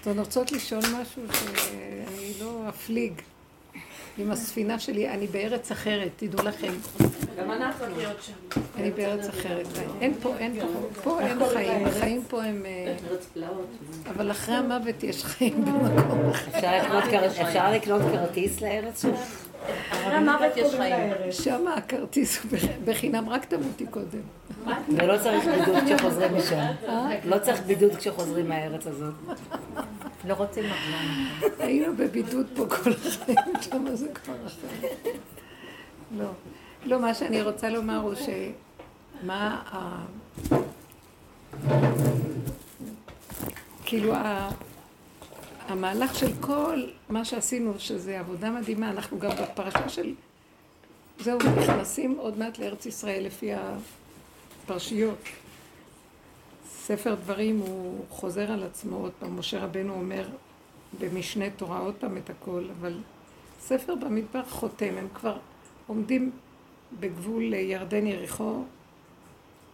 אתן רוצות לשאול משהו שאני לא אפליג עם הספינה שלי, אני בארץ אחרת, תדעו לכם. גם אנחנו להיות שם. אני בארץ אחרת. אין פה, אין פה, פה אין חיים, החיים פה הם... אה, אבל אחרי המוות יש חיים במקום אחר. אפשר לקנות כרטיס לארץ שלך? אחרי המוות יש חיים. שם הכרטיס הוא בחינם, רק תמותי קודם. ולא צריך בידוד כשחוזרים משם. לא צריך בידוד כשחוזרים מהארץ הזאת. לא רוצים מחזור. היינו בבידוד פה כל החיים, שם זה כבר אחר. לא. לא, מה שאני רוצה לומר הוא ש... מה ה... כאילו המהלך של כל מה שעשינו, שזה עבודה מדהימה, אנחנו גם בפרשה של... זהו, נכנסים עוד מעט לארץ ישראל לפי הפרשיות. ספר דברים הוא חוזר על עצמו עוד פעם, משה רבנו אומר במשנה תורה עוד פעם את הכל, אבל ספר במדבר חותם, הם כבר עומדים בגבול ירדן יריחו,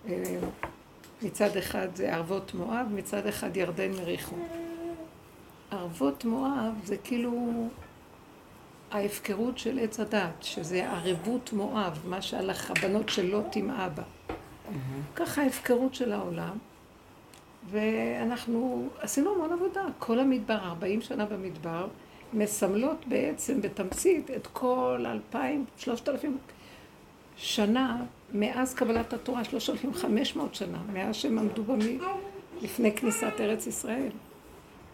אה, מצד אחד זה ערבות מואב, מצד אחד ירדן יריחו. ערבות מואב זה כאילו ההפקרות של עץ הדת, שזה ערבות מואב, מה שהלך הבנות של לוט עם אבא. ככה ההפקרות של העולם. ואנחנו עשינו המון עבודה. כל המדבר, 40 שנה במדבר, מסמלות בעצם בתמצית את כל 2,000, 3,000 שנה מאז קבלת התורה, 3,500 שנה, מאז שהם עמדו במי, לפני כניסת ארץ ישראל.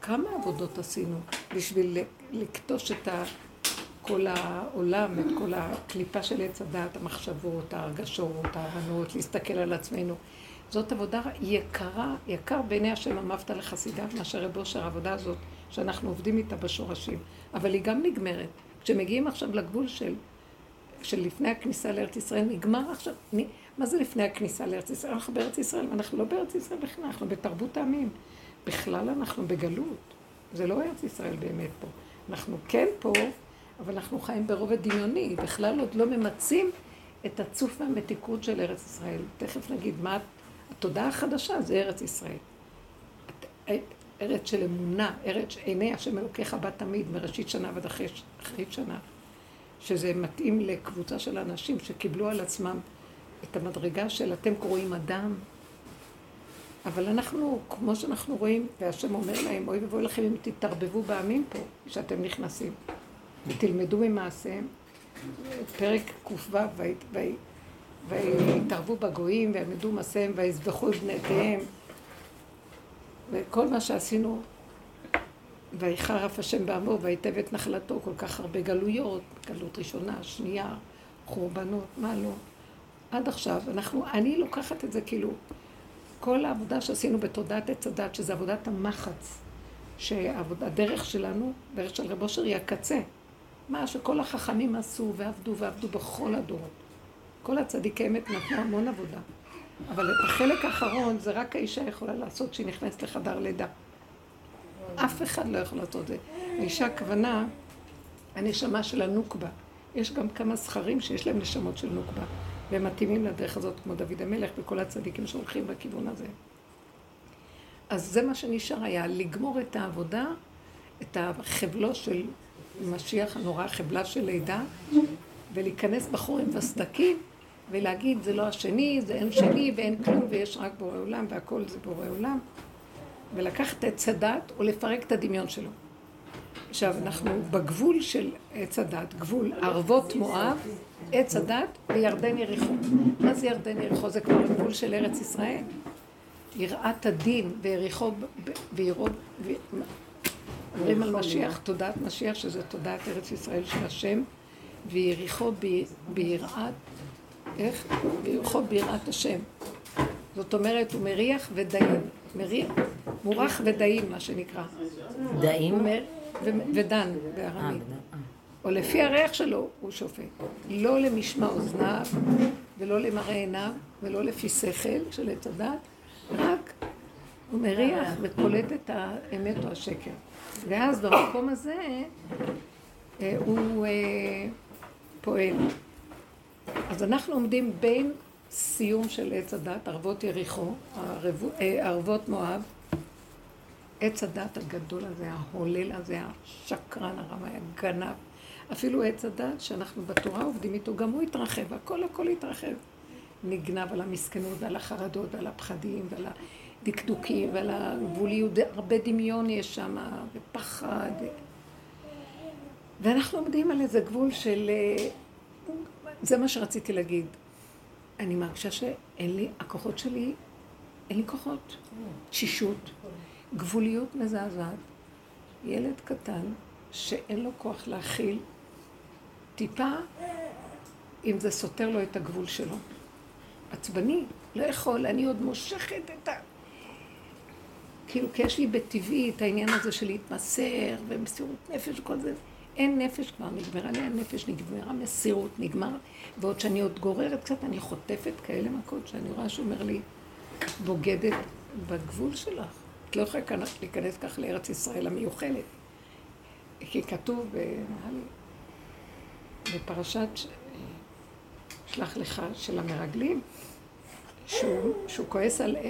כמה עבודות עשינו בשביל לקטוש את. כל העולם, את כל הקליפה של עץ הדעת, המחשבות, ההרגשות, ההבנות, להסתכל על עצמנו. זאת עבודה יקרה, יקר בעיני השם אמרת לחסידיו מאשר רב אושר, העבודה הזאת שאנחנו עובדים איתה בשורשים. אבל היא גם נגמרת. כשמגיעים עכשיו לגבול של, של לפני הכניסה לארץ ישראל, נגמר עכשיו, נ, מה זה לפני הכניסה לארץ ישראל? אנחנו בארץ ישראל, אנחנו לא בארץ ישראל בכלל, אנחנו בתרבות העמים. בכלל אנחנו בגלות. זה לא ארץ ישראל באמת פה. אנחנו כן פה, אבל אנחנו חיים ברובד דמיוני. בכלל עוד לא ממצים את הצוף והמתיקות של ארץ ישראל. תכף נגיד מה התודעה החדשה זה ארץ ישראל. ארץ של אמונה, ארץ שעיני השם אלוקיך בה תמיד, מראשית שנה ועד אחרית שנה. שזה מתאים לקבוצה של אנשים שקיבלו על עצמם את המדרגה של אתם קרואים אדם, אבל אנחנו, כמו שאנחנו רואים, והשם אומר להם, אוי ואבוי לכם אם תתערבבו בעמים פה, שאתם נכנסים, ותלמדו ממעשיהם. פרק ק"ו, ויתערבו בגויים, ויעמדו מעשיהם, ויזבחו את בנותיהם. וכל מה שעשינו, ויחרף השם בעמו, ויתב את נחלתו, כל כך הרבה גלויות, גלות ראשונה, שנייה, חורבנות, מה לא. עד עכשיו, אנחנו, אני לוקחת את זה כאילו, כל העבודה שעשינו בתודעת עץ הדת, שזה עבודת המחץ, שהדרך שלנו, דרך של רב אושר, היא הקצה. מה שכל החכמים עשו ועבדו ועבדו בכל הדורות. כל הצדיקי אמת נתנו המון עבודה. אבל את החלק האחרון זה רק האישה יכולה לעשות כשהיא נכנסת לחדר לידה. אף אחד לא יכול לעשות את זה. האישה הכוונה, הנשמה של הנוקבה. יש גם כמה זכרים שיש להם נשמות של נוקבה. והם מתאימים לדרך הזאת, כמו דוד המלך וכל הצדיקים שהולכים בכיוון הזה. אז זה מה שנשאר היה, לגמור את העבודה, את החבלו של משיח הנורא, חבלה של לידה, ולהיכנס בחורים וסדקים, ולהגיד זה לא השני, זה אין שני ואין כלום ויש רק בורא עולם והכל זה בורא עולם, ולקחת את צדת ולפרק את הדמיון שלו. עכשיו, אנחנו בגבול של עץ הדת, גבול ערבות מואב, עץ הדת וירדן יריחו. מה זה ירדן יריחו? זה כבר גבול של ארץ ישראל. יראת הדין ויריחו וירוד... אומרים על משיח, תודעת משיח, שזה תודעת ארץ ישראל של השם, ויריחו ביראת, איך? ויריחו ביראת השם. זאת אומרת, הוא מריח ודאים. מריח, מורח ודאים, מה שנקרא. דאים? ודן בארמית. או לפי הריח שלו הוא שופט. לא למשמע אוזניו, ולא למראה עיניו, ולא לפי שכל של עץ הדת, רק הוא מריח וקולט את האמת או השקר. ואז במקום הזה אה, הוא אה, פועל. אז אנחנו עומדים בין סיום של עץ הדת, ערבות יריחו, אה, ערבות מואב, עץ הדת הגדול הזה, ההולל הזה, השקרן הרמאי, הגנב. אפילו עץ הדת שאנחנו בתורה עובדים איתו, גם הוא התרחב, הכל הכל התרחב. נגנב על המסכנות ועל החרדות ועל הפחדים ועל הדקדוקים ועל הגבוליות, הרבה דמיון יש שם, ופחד. ואנחנו עומדים על איזה גבול של... זה מה שרציתי להגיד. אני מרגישה שאין לי, הכוחות שלי, אין לי כוחות. תשישות, גבוליות מזעזעת. ילד קטן שאין לו כוח להכיל טיפה אם זה סותר לו את הגבול שלו. עצבני, לא יכול, אני עוד מושכת את ה... כאילו, כי יש לי בטבעי את העניין הזה של להתמסר ומסירות נפש וכל זה. אין נפש כבר, נגמרה לי הנפש, נגמרה מסירות, נגמר. ועוד שאני עוד גוררת קצת, אני חוטפת כאלה מכות שאני רואה שאומר לי, בוגדת בגבול שלך. את לא יכולה להיכנס כך לארץ ישראל המיוחלת. כי כתוב, בפרשת שלח לך של המרגלים, שהוא, שהוא כועס על, אה,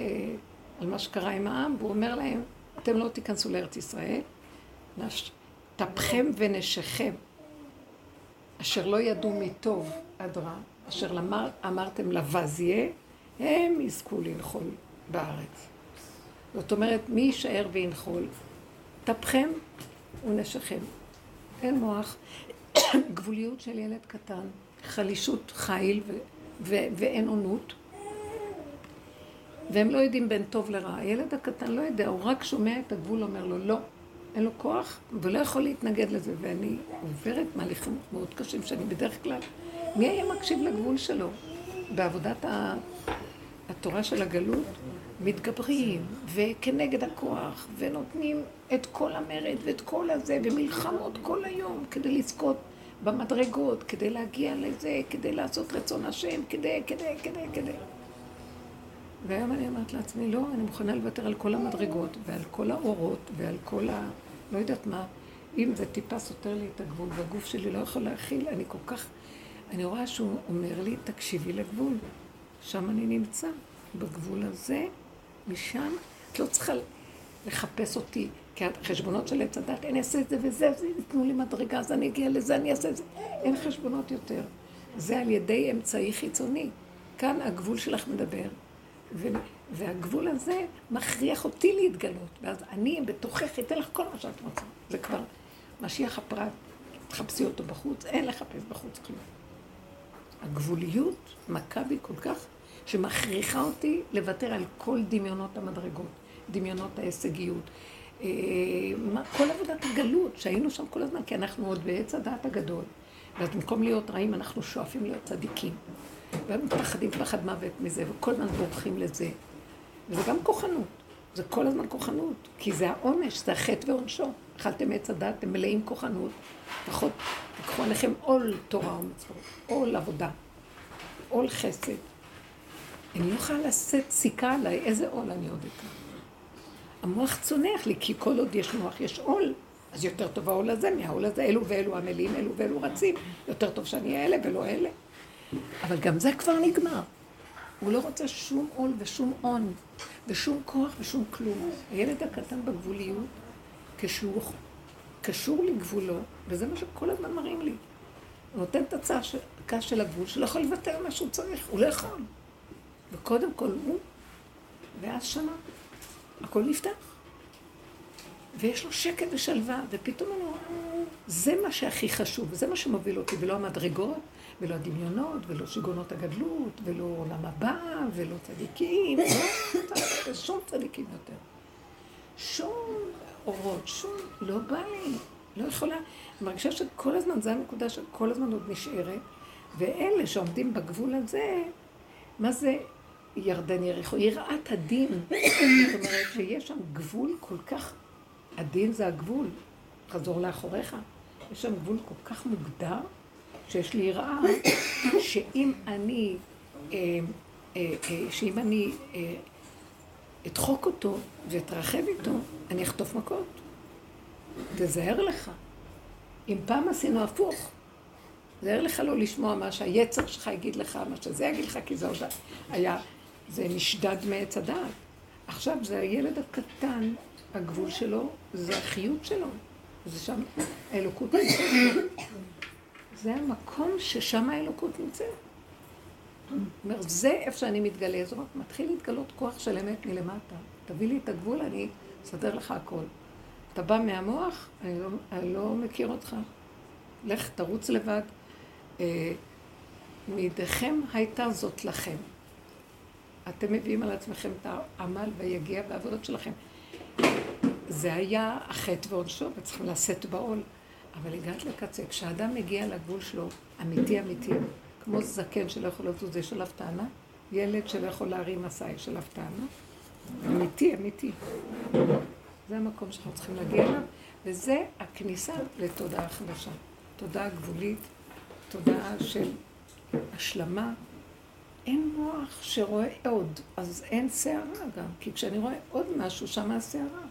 על מה שקרה עם העם, והוא אומר להם, אתם לא תיכנסו לארץ ישראל, טפכם ונשיכם, אשר לא ידעו מטוב עד רע, אשר למר, אמרתם לבזיה, הם יזכו לנחול בארץ. זאת אומרת, מי יישאר וינחול? טפכם ונשיכם. אין מוח, גבוליות של ילד קטן, חלישות חיל ו- ו- ואין עונות. והם לא יודעים בין טוב לרע. הילד הקטן לא יודע, הוא רק שומע את הגבול, אומר לו לא. אין לו כוח, ולא יכול להתנגד לזה. ואני עוברת מהליכים מאוד קשים, שאני בדרך כלל... מי היה מקשיב לגבול שלו? בעבודת התורה של הגלות, מתגברים, וכנגד הכוח, ונותנים את כל המרד ואת כל הזה, ומלחמות כל היום כדי לזכות במדרגות, כדי להגיע לזה, כדי לעשות רצון השם, כדי, כדי, כדי, כדי. והיום אני אומרת לעצמי, לא, אני מוכנה לוותר על כל המדרגות, ועל כל האורות, ועל כל ה... לא יודעת מה. אם זה טיפה סותר לי את הגבול, והגוף שלי לא יכול להכיל, אני כל כך... אני רואה שהוא אומר לי, תקשיבי לגבול. שם אני נמצא, בגבול הזה, משם. את לא צריכה לחפש אותי, כי החשבונות של עץ הדת, אני אעשה את זה וזה, ייתנו לי מדרגה, אז אני אגיע לזה, אני אעשה את זה. אין חשבונות יותר. זה על ידי אמצעי חיצוני. כאן הגבול שלך מדבר, והגבול הזה מכריח אותי להתגלות. ואז אני בתוכך אתן לך כל מה שאת רוצה. זה כבר משיח הפרט, תחפשי אותו בחוץ, אין לחפש בחוץ כלום. הגבוליות מכה בי כל כך, שמכריחה אותי לוותר על כל דמיונות המדרגות, דמיונות ההישגיות. אה, כל עבודת הגלות, שהיינו שם כל הזמן, כי אנחנו עוד בעץ הדעת הגדול. ואז במקום להיות רעים, אנחנו שואפים להיות צדיקים. ומפחדים פחד מוות מזה, וכל הזמן בורחים לזה. וזה גם כוחנות. זה כל הזמן כוחנות, כי זה העונש, זה החטא ועונשו. אכלתם עץ הדת, אתם מלאים כוחנות, לפחות תיקחו עליכם עול תורה ומצוות, עול עבודה, עול חסד. אני לא יכולה לשאת סיכה עליי, איזה עול אני עוד אקרא. המוח צונח לי, כי כל עוד יש מוח, יש עול. אז יותר טוב העול הזה מהעול הזה, אלו ואלו עמלים, אלו ואלו רצים. יותר טוב שאני אהיה אלה ולא אלה. אבל גם זה כבר נגמר. הוא לא רוצה שום עול ושום הון, ושום כוח ושום כלום. הילד הקטן בגבוליות, כשהוא קשור לגבולו, וזה מה שכל הזמן מראים לי. הוא נותן את הצעקה של הגבול, שלא יכול לוותר מה שהוא צריך, הוא לא יכול. וקודם כל הוא, ואז שנה, הכל נפתח. ויש לו שקט ושלווה, ופתאום הוא אומר, זה מה שהכי חשוב, זה מה שמוביל אותי, ולא המדרגות, ולא הדמיונות, ולא שיגעונות הגדלות, ולא עולם הבא, ולא צדיקים, לא שום צדיקים יותר. שום אורות, שום, לא בא לי, לא יכולה. אני מרגישה שכל הזמן, זו הנקודה שכל הזמן עוד נשארת, ואלה שעומדים בגבול הזה, מה זה ירדן יריחו? יראת הדין. זאת אומרת שיש שם גבול כל כך, הדין זה הגבול, חזור לאחוריך. יש שם גבול כל כך מוגדר, שיש לי יראה שאם אני, אה, אה, אה, שאם אני אדחוק אותו ואתרחב איתו, אני אחטוף מכות. תזהר לך. אם פעם עשינו הפוך, תזהר לך לא לשמוע מה שהיצר שלך יגיד לך, מה שזה יגיד לך, כי זה עוד היה, זה נשדד מעץ הדעת. עכשיו זה הילד הקטן, הגבול שלו, זה החיות שלו. זה שם האלוקות. זה המקום ששם האלוקות נמצאת. זה איפה שאני מתגלה, זאת אומרת, מתחיל להתגלות כוח של אמת מלמטה. תביא לי את הגבול, אני אסדר לך הכל. אתה בא מהמוח, אני לא, אני לא מכיר אותך. לך, תרוץ לבד. אה, מידיכם הייתה זאת לכם. אתם מביאים על עצמכם את העמל והיגיע והעבודות שלכם. זה היה החטא ועונשו, וצריכים לשאת בעול. אבל הגעת לקצה. כשאדם מגיע לגבול שלו, אמיתי אמיתי, כמו זקן שלא יכול לזוז, יש עליו טענה, ילד שלא יכול להרים מסע, יש עליו טענה. אמיתי, אמיתי. זה המקום שאנחנו צריכים להגיע אליו, וזה הכניסה לתודעה חדשה. תודעה גבולית, תודעה של השלמה. אין מוח שרואה עוד, אז אין סערה גם, כי כשאני רואה עוד משהו, שם הסערה.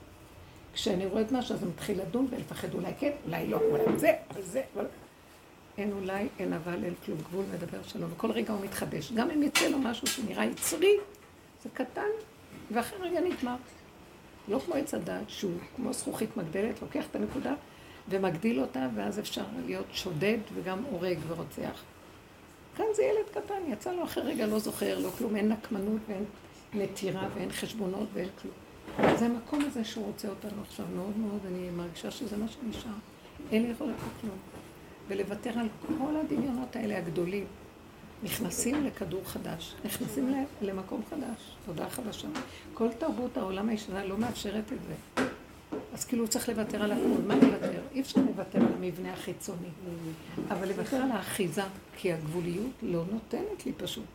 כשאני רואה את משהו, אז אני מתחיל לדון ולפחד, אולי כן, אולי לא, אולי זה, אבל זה, אבל... אין אולי, אין אבל, אין כלום, גבול מדבר שלום, וכל רגע הוא מתחדש. גם אם יצא לו משהו שנראה יצרי, זה קטן, ואחרי רגע נגמר. לא כמו עץ הדת, שהוא כמו זכוכית מגדלת, לוקח את הנקודה ומגדיל אותה, ואז אפשר להיות שודד וגם הורג ורוצח. כאן זה ילד קטן, יצא לו אחרי רגע, לא זוכר, לא כלום, אין נקמנות ואין נטירה ואין חשבונות ואין כלום. זה המקום הזה שהוא רוצה אותנו עכשיו מאוד מאוד, אני מרגישה שזה מה שנשאר. אין לי יכולת לכלום. ולוותר על כל הדמיונות האלה הגדולים. נכנסים לכדור חדש, נכנסים למקום חדש, תודה חדשה. כל תרבות העולם הישנה לא מאפשרת את זה. אז כאילו צריך לוותר על הכול. מה לוותר? אי אפשר לוותר על המבנה החיצוני. אבל לוותר על האחיזה, כי הגבוליות לא נותנת לי פשוט.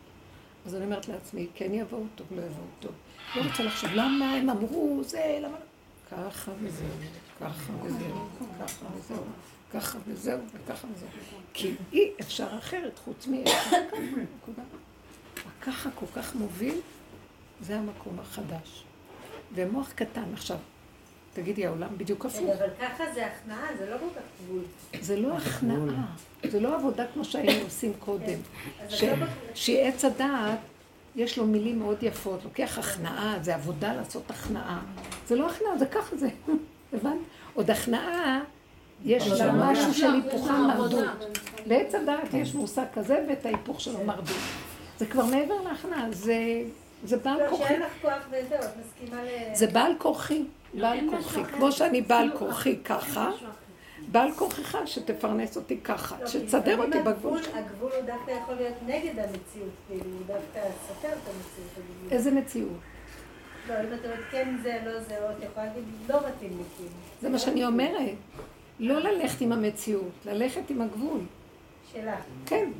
אז אני אומרת לעצמי, כן יבואו טוב, לא יבואו טוב. לא רוצה לחשוב, למה הם אמרו, זה, למה... ככה וזהו, ככה וזהו, ככה וזהו. ככה וזהו, וככה וזהו. כי אי אפשר אחרת חוץ נקודה. הככה כל כך מוביל, זה המקום החדש. ומוח קטן, עכשיו, תגידי, העולם בדיוק הפוך. אבל ככה זה הכנעה, זה לא כל כך גבול. זה לא הכנעה, זה לא עבודה כמו שהיינו עושים קודם. כן. שעץ הדעת, יש לו מילים מאוד יפות, לוקח הכנעה, זה עבודה לעשות הכנעה. זה לא הכנעה, זה ככה זה, הבנת? עוד הכנעה... יש לה משהו של היפוכה מרדות. לעץ הדעת יש מושג כזה ואת ההיפוך שלו מרדות. זה כבר מעבר להכנעה, זה בעל כוחי. כשאין לך כוח וזהו, את מסכימה ל... זה בעל כוחי, בעל כוחי. כמו שאני בעל כוחי ככה, בעל כוחך שתפרנס אותי ככה, לא, שתסדר אותי בגבול שלך. הגבול הוא דווקא יכול להיות נגד המציאות, כאילו, הוא דווקא סותר את המציאות. איזה מציאות? לא, אם את אומרת כן זה, לא זה, או את יכולה להגיד, לא מתאים לי, כאילו. זה מה שאני אומרת. לא ללכת עם המציאות, ללכת עם הגבול. שלה. כן.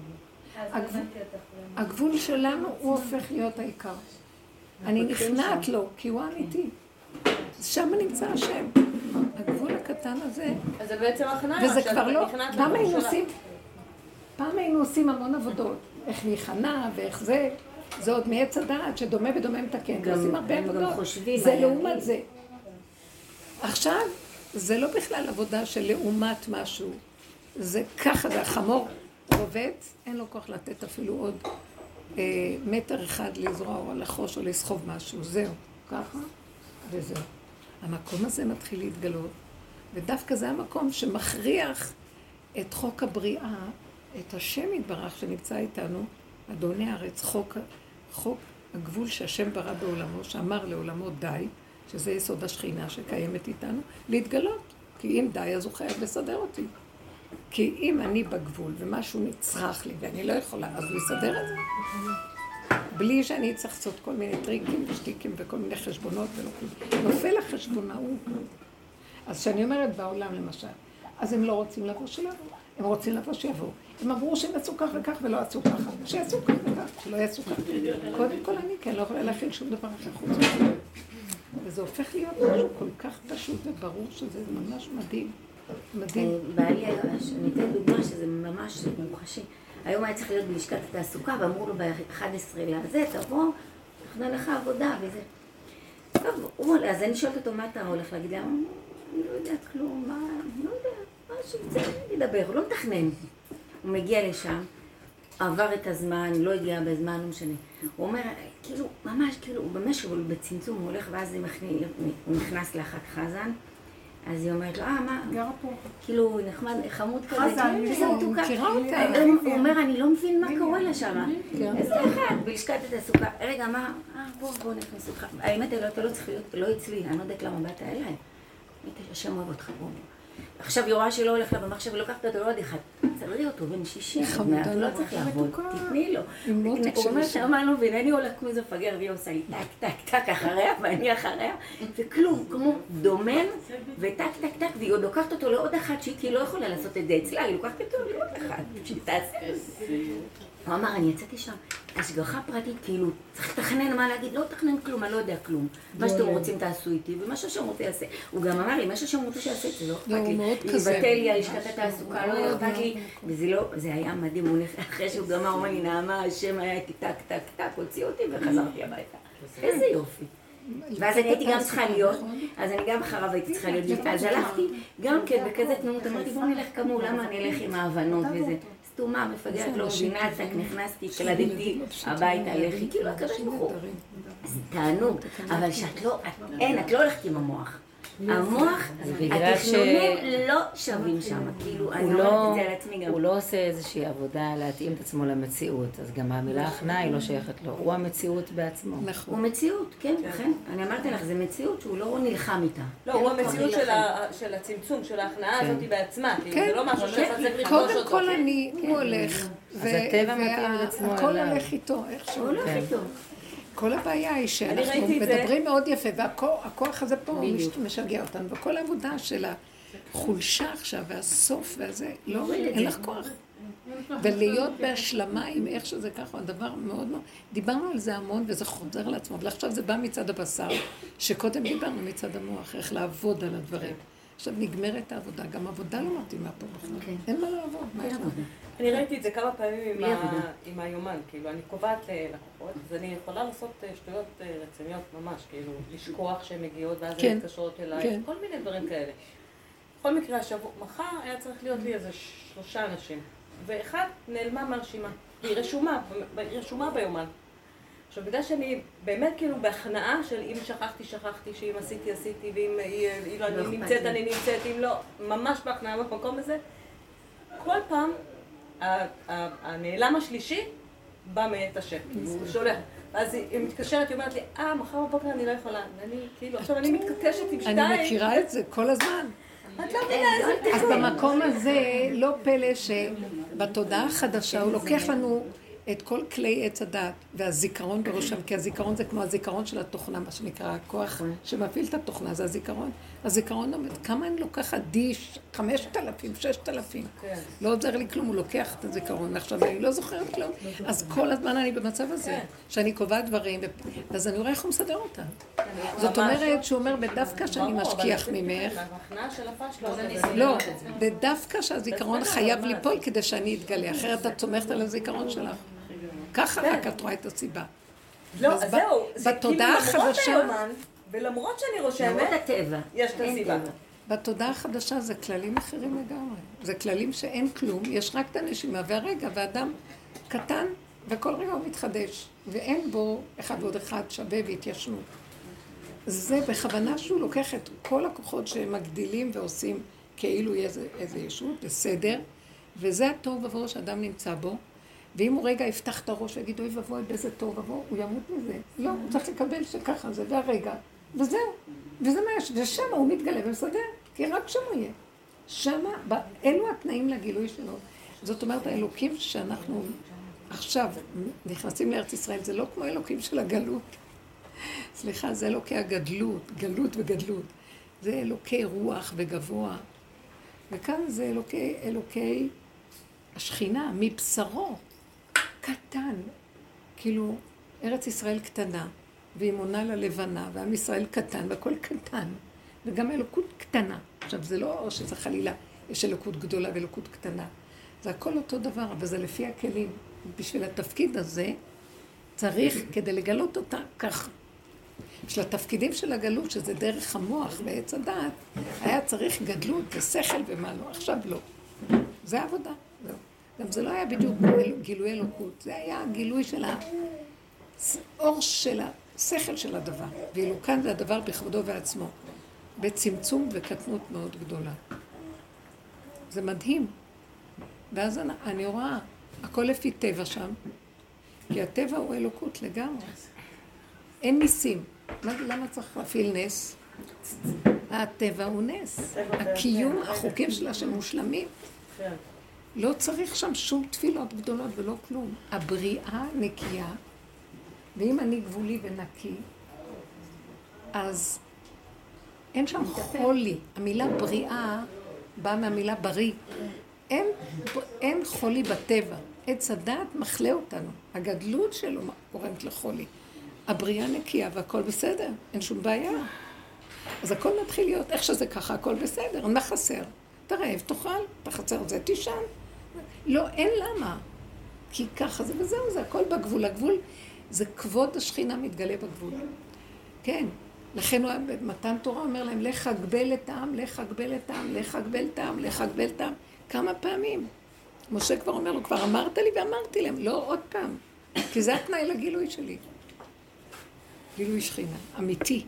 הגבול שלנו הוא הופך להיות העיקר. אני נכנעת לו, כי הוא אמיתי. שם נמצא השם. הגבול הקטן הזה. אז זה בעצם הכנעה. וזה כבר לא, פעם היינו עושים, פעם היינו עושים המון עבודות. איך להיכנע ואיך זה. זה עוד מעץ הדעת שדומה ודומה מתקן. ועושים הרבה עבודות. זה לעומת זה. עכשיו, זה לא בכלל עבודה של לעומת משהו. זה ככה, זה החמור רובץ, אין לו כוח לתת אפילו עוד אה, מטר אחד לזרוע או לחוש או לסחוב משהו. זהו, ככה וזהו. המקום הזה מתחיל להתגלות, ודווקא זה המקום שמכריח את חוק הבריאה, את השם יתברך שנמצא איתנו, אדוני הארץ, חוק, חוק הגבול שהשם ברא בעולמו, שאמר לעולמו די, שזה יסוד השכינה שקיימת איתנו, להתגלות. כי אם די, אז הוא חייב לסדר אותי. כי אם אני בגבול ומשהו נצרך לי ואני לא יכולה, אז הוא יסדר את זה. בלי שאני צריך לעשות כל מיני טריקים ושטיקים וכל מיני חשבונות ולא כלום. נופל החשבונאות. אז כשאני אומרת בעולם למשל, אז הם לא רוצים לבוא שלנו, הם רוצים לבוא שיבואו. הם אמרו שהם יעשו כך וכך ולא עשו ככה, שיעשו כך וכך, שלא יעשו כך. קודם כל אני, כן, לא יכולה להכין שום דבר אחר חוץ מזה. וזה הופך להיות משהו כל כך פשוט וברור שזה ממש מדהים. מדהים. אה, בעלי, אני אתן דוגמה שזה ממש מוחשי. היום היה צריך להיות בלשכת התעסוקה, ואמרו לו ב-11 לזה, תבוא, נכנה לך עבודה וזה. טוב, הוא עולה, אז אני שואלת אותו, מה אתה הולך להגיד לי? אני לא יודעת כלום, מה, לא יודע, מה שיצא, נדבר, הוא לא מתכנן. הוא מגיע לשם, עבר את הזמן, לא הגיע בזמן, לא משנה. הוא אומר, כאילו, ממש, כאילו, הוא במשך, הוא בצמצום, הוא הולך ואז הוא נכנס לאחת חזן. אז היא אומרת לו, אה, מה? גרה פה. כאילו, נחמד, חמוד כזה. חזן, איזה מתוקה. מכירה אותה. הוא אומר, אני לא מבין מה קורה לה שם. אז ככה, בלשכת התעסוקה. רגע, מה? אה, בוא, בוא נכנס אותך. האמת, אתה לא צריך להיות, לא אצלי, אני לא יודעת למה באת אליי. השם אוהב אותך, בוא. עכשיו היא רואה שלא הולך לה במחשב ולוקחת אותו לעוד אחד. תסדרי אותו, בן שישים, עוד מעט, לא צריך לעבוד, תתני לו. הוא אומר אני לא מבין, אני הולך כמו איזה מפגר, והיא עושה לי טק, טק, טק אחריה, ואני אחריה, וכלום, כמו דומם, וטק, טק, טק, והיא עוד לוקחת אותו לעוד אחת, שהיא כאילו לא יכולה לעשות את זה אצלה, היא לוקחת אותו לעוד אחת, שהיא תעשה. הוא אמר, אני יצאתי שם, השגחה פרטית, כאילו, צריך לתכנן מה להגיד, לא לתכנן כלום, אני לא יודע כלום. מה שאתם רוצים תעשו איתי, ומה שהשם רוצה יעשה. הוא גם אמר לי, מה שהשם רוצה שיעשה, זה לא אכפת לי. יבטל לי על לשכת התעסוקה, לא אכפת לי. וזה לא, זה היה מדהים, אחרי שהוא גמר, הוא אמר לי, נעמה, השם היה איתי טק, טק, טק, הוציא אותי וחזרתי הביתה. איזה יופי. ואז הייתי גם צריכה להיות, אז אני גם אחריו הייתי צריכה להיות, אז הלכתי גם כן בכזה תנועות, אמרתי בוא נלך כמוהו, למה אני אלך עם ההבנות וזה. סתומה, מפגרת, לא מבינה, נכנסתי, קלדתי הביתה, לכי, כאילו הקדוש ברוך הוא. זה תענוג, אבל שאת לא, אין, את לא הולכת עם המוח. המוח, התכנונים לא שווים שם, כאילו, אני אומרת את זה על עצמי גם. הוא לא עושה איזושהי עבודה להתאים את עצמו למציאות, אז גם המילה הכנעה היא לא שייכת לו, הוא המציאות בעצמו. הוא מציאות, כן, לכן, אני אמרתי לך, זה מציאות שהוא לא נלחם איתה. לא, הוא המציאות של הצמצום, של ההכנעה הזאת בעצמה, זה לא משהו שאתה צריך לפגוש קודם אותו. כל אני, הוא הולך, אז הטבע מתאים את עצמו והכל אליו. הולך איתו, איכשהו. הוא הולך איתו. כל הבעיה היא שאנחנו את זה. מדברים מאוד יפה, והכוח הזה פה מש- משגע אותנו, וכל העבודה של החולשה עכשיו, והסוף והזה, לא, אין לך כוח. ולהיות בהשלמה עם איך שזה ככה, הדבר מאוד מאוד... דיברנו על זה המון וזה חוזר לעצמו, אבל עכשיו זה בא מצד הבשר, שקודם דיברנו מצד המוח, איך לעבוד על הדברים. עכשיו נגמרת העבודה, גם עבודה לא מתאימה פה בכלל. כן. אין מה לעבוד. מה יש לנו? אני ראיתי את זה כמה פעמים עם היומן, כאילו, אני קובעת אה, לקוחות, אז אני יכולה לעשות אה, שטויות אה, רציניות ממש, כאילו, לשכוח שהן מגיעות, ואז כן, הן מתקשרות אליי, כן. כל מיני דברים כאלה. בכל מקרה, השבוע, מחר היה צריך להיות לי איזה שלושה אנשים, ואחד נעלמה מהרשימה, היא רשומה, היא רשומה ביומן. עכשיו, בגלל שאני באמת כאילו בהכנעה של אם שכחתי, שכחתי, שאם עשיתי, עשיתי, ואם היא, היא לא, לא אני נמצאת. אני נמצאת, אם לא, ממש בהכנעה במקום הזה, כל פעם הנעלם השלישי בא מאת השם, הוא שולח. היא היא מתקשרת, היא אומרת לי, אה, מחר בבוקר אני לא יכולה. ואני, כאילו, עכשיו אני מתכתשת עם שתיים. אני מכירה את זה כל הזמן. את לא מבינה איזה... אז במקום הזה, לא פלא שבתודעה החדשה הוא לוקח לנו את כל כלי עץ הדת והזיכרון בראשם, כי הזיכרון זה כמו הזיכרון של התוכנה, מה שנקרא, הכוח שמפעיל את התוכנה, זה הזיכרון. הזיכרון עומד, כמה אני לוקחת דיש? חמשת אלפים, ששת אלפים. כן. לא עוזר לי כלום, הוא לוקח את הזיכרון. עכשיו, אני לא זוכרת כלום. אז כל הזמן אני במצב הזה, כן. שאני קובעת דברים, אז אני רואה איך הוא מסדר אותם. זאת ממש. אומרת שהוא אומר, בדווקא שאני משכיח ממך, לא, זה דווקא שהזיכרון חייב ליפול כדי שאני אתגלה, אחרת את סומכת על הזיכרון שלך. ככה רק את רואה את הסיבה. לא, אז זהו, זה כאילו בתודעה למרות החדשה- היומן, ולמרות שאני רושמת, הטבע. יש את הסיבה. בתודעה החדשה זה כללים אחרים לגמרי. זה כללים שאין כלום, יש רק את הנשימה והרגע, ואדם קטן, וכל רגע הוא מתחדש, ואין בו אחד ועוד אחד שווה והתיישנות. זה בכוונה שהוא לוקח את כל הכוחות שמגדילים ועושים כאילו יהיה איזה, איזה ישות, בסדר, וזה התוהו ובוהו שאדם נמצא בו, ואם הוא רגע יפתח את הראש ויגיד, אוי ואבוי, באיזה תוהו ובוהו, הוא ימות מזה. לא, הוא צריך לקבל שככה זה, והרגע, וזהו. וזה מה יש, ושם הוא מתגלה ומסדר, כי רק שם הוא יהיה. ב- אלו התנאים לגילוי שלו. זאת אומרת, האלוקים שאנחנו עכשיו נכנסים לארץ ישראל, זה לא כמו האלוקים של הגלות. סליחה, זה אלוקי הגדלות, גלות וגדלות. זה אלוקי רוח וגבוה. וכאן זה אלוקי, אלוקי השכינה, מבשרו, קטן. כאילו, ארץ ישראל קטנה, והיא מונה ללבנה, ועם ישראל קטן, והכל קטן. וגם אלוקות קטנה. עכשיו, זה לא שזה חלילה, יש אלוקות גדולה ואלוקות קטנה. זה הכל אותו דבר, אבל זה לפי הכלים. בשביל התפקיד הזה, צריך, כדי לגלות אותה, ככה. בשביל התפקידים של הגלות, שזה דרך המוח ועץ הדעת, היה צריך גדלות ושכל ומה לא, עכשיו לא. זה העבודה, זהו. גם זה לא היה בדיוק גילוי אלוקות, זה היה גילוי של האור של השכל של הדבר. ואילו כאן זה הדבר בכבודו ועצמו, בצמצום וקטנות מאוד גדולה. זה מדהים. ואז אני, אני רואה, הכל לפי טבע שם, כי הטבע הוא אלוקות לגמרי. אין ניסים. למה צריך להפעיל נס? הטבע הוא נס. הקיום, החוקים שלה שמושלמים. לא צריך שם שום תפילות גדולות ולא כלום. הבריאה נקייה, ואם אני גבולי ונקי, אז אין שם חולי. המילה בריאה באה מהמילה בריא. אין, אין חולי בטבע. עץ הדעת מחלה אותנו. הגדלות שלו גורמת לחולי. הבריאה נקייה והכל בסדר, אין שום בעיה. אז הכל מתחיל להיות איך שזה ככה, הכל בסדר, מה חסר? אתה רעב, תאכל, אתה חסר את זה, תישן. לא, אין למה. כי ככה זה וזהו, זה הכל בגבול. הגבול זה כבוד השכינה מתגלה בגבול. כן, לכן הוא במתן תורה אומר להם, לך אגבל את העם, לך אגבל את העם, לך אגבל את העם, לך אגבל את העם. כמה פעמים. משה כבר אומר לו, כבר אמרת לי ואמרתי להם, לא עוד פעם. כי זה התנאי לגילוי שלי. גילוי שכינה, אמיתי.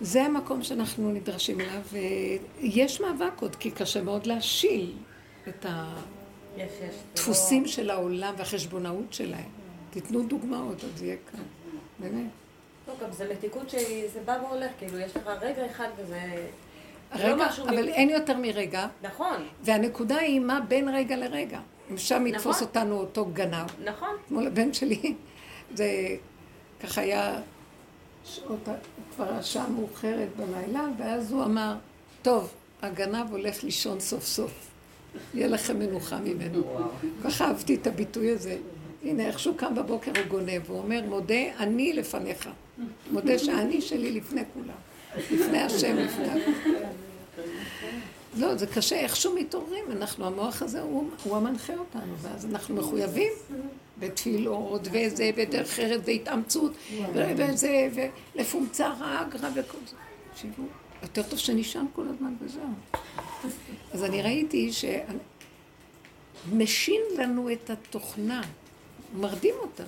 זה המקום שאנחנו נדרשים אליו, ויש מאבק עוד, כי קשה מאוד להשיל את הדפוסים של העולם והחשבונאות שלהם. תיתנו דוגמאות, אז יהיה כאן, באמת. לא, גם זה מתיקות שזה בא והולך, כאילו, יש לך רגע אחד וזה... רגע, לא אבל אין יותר מרגע. נכון. והנקודה היא מה בין רגע לרגע. אם שם יתפוס נכון. אותנו אותו גנב. נכון. כמו לבן שלי, זה ככה היה שעות, כבר השעה מאוחרת בלילה, ואז הוא אמר, טוב, הגנב הולך לישון סוף סוף. יהיה לכם מנוחה ממנו. ככה אהבתי את הביטוי הזה. הנה, איך שהוא קם בבוקר הוא גונב, הוא אומר, מודה אני לפניך. מודה שאני שלי לפני כולם. לפני השם, לפני. לא, זה קשה, איכשהו מתעוררים, אנחנו, המוח הזה הוא, הוא המנחה אותנו, ואז אנחנו מחויבים בתפילות, וזה, ודרך ארץ, והתאמצות, וזה, ולפומצה אגרא וכל זה. תקשיבו, יותר טוב שנשען כל הזמן וזהו. אז אני ראיתי שמשין לנו את התוכנה, מרדים אותה,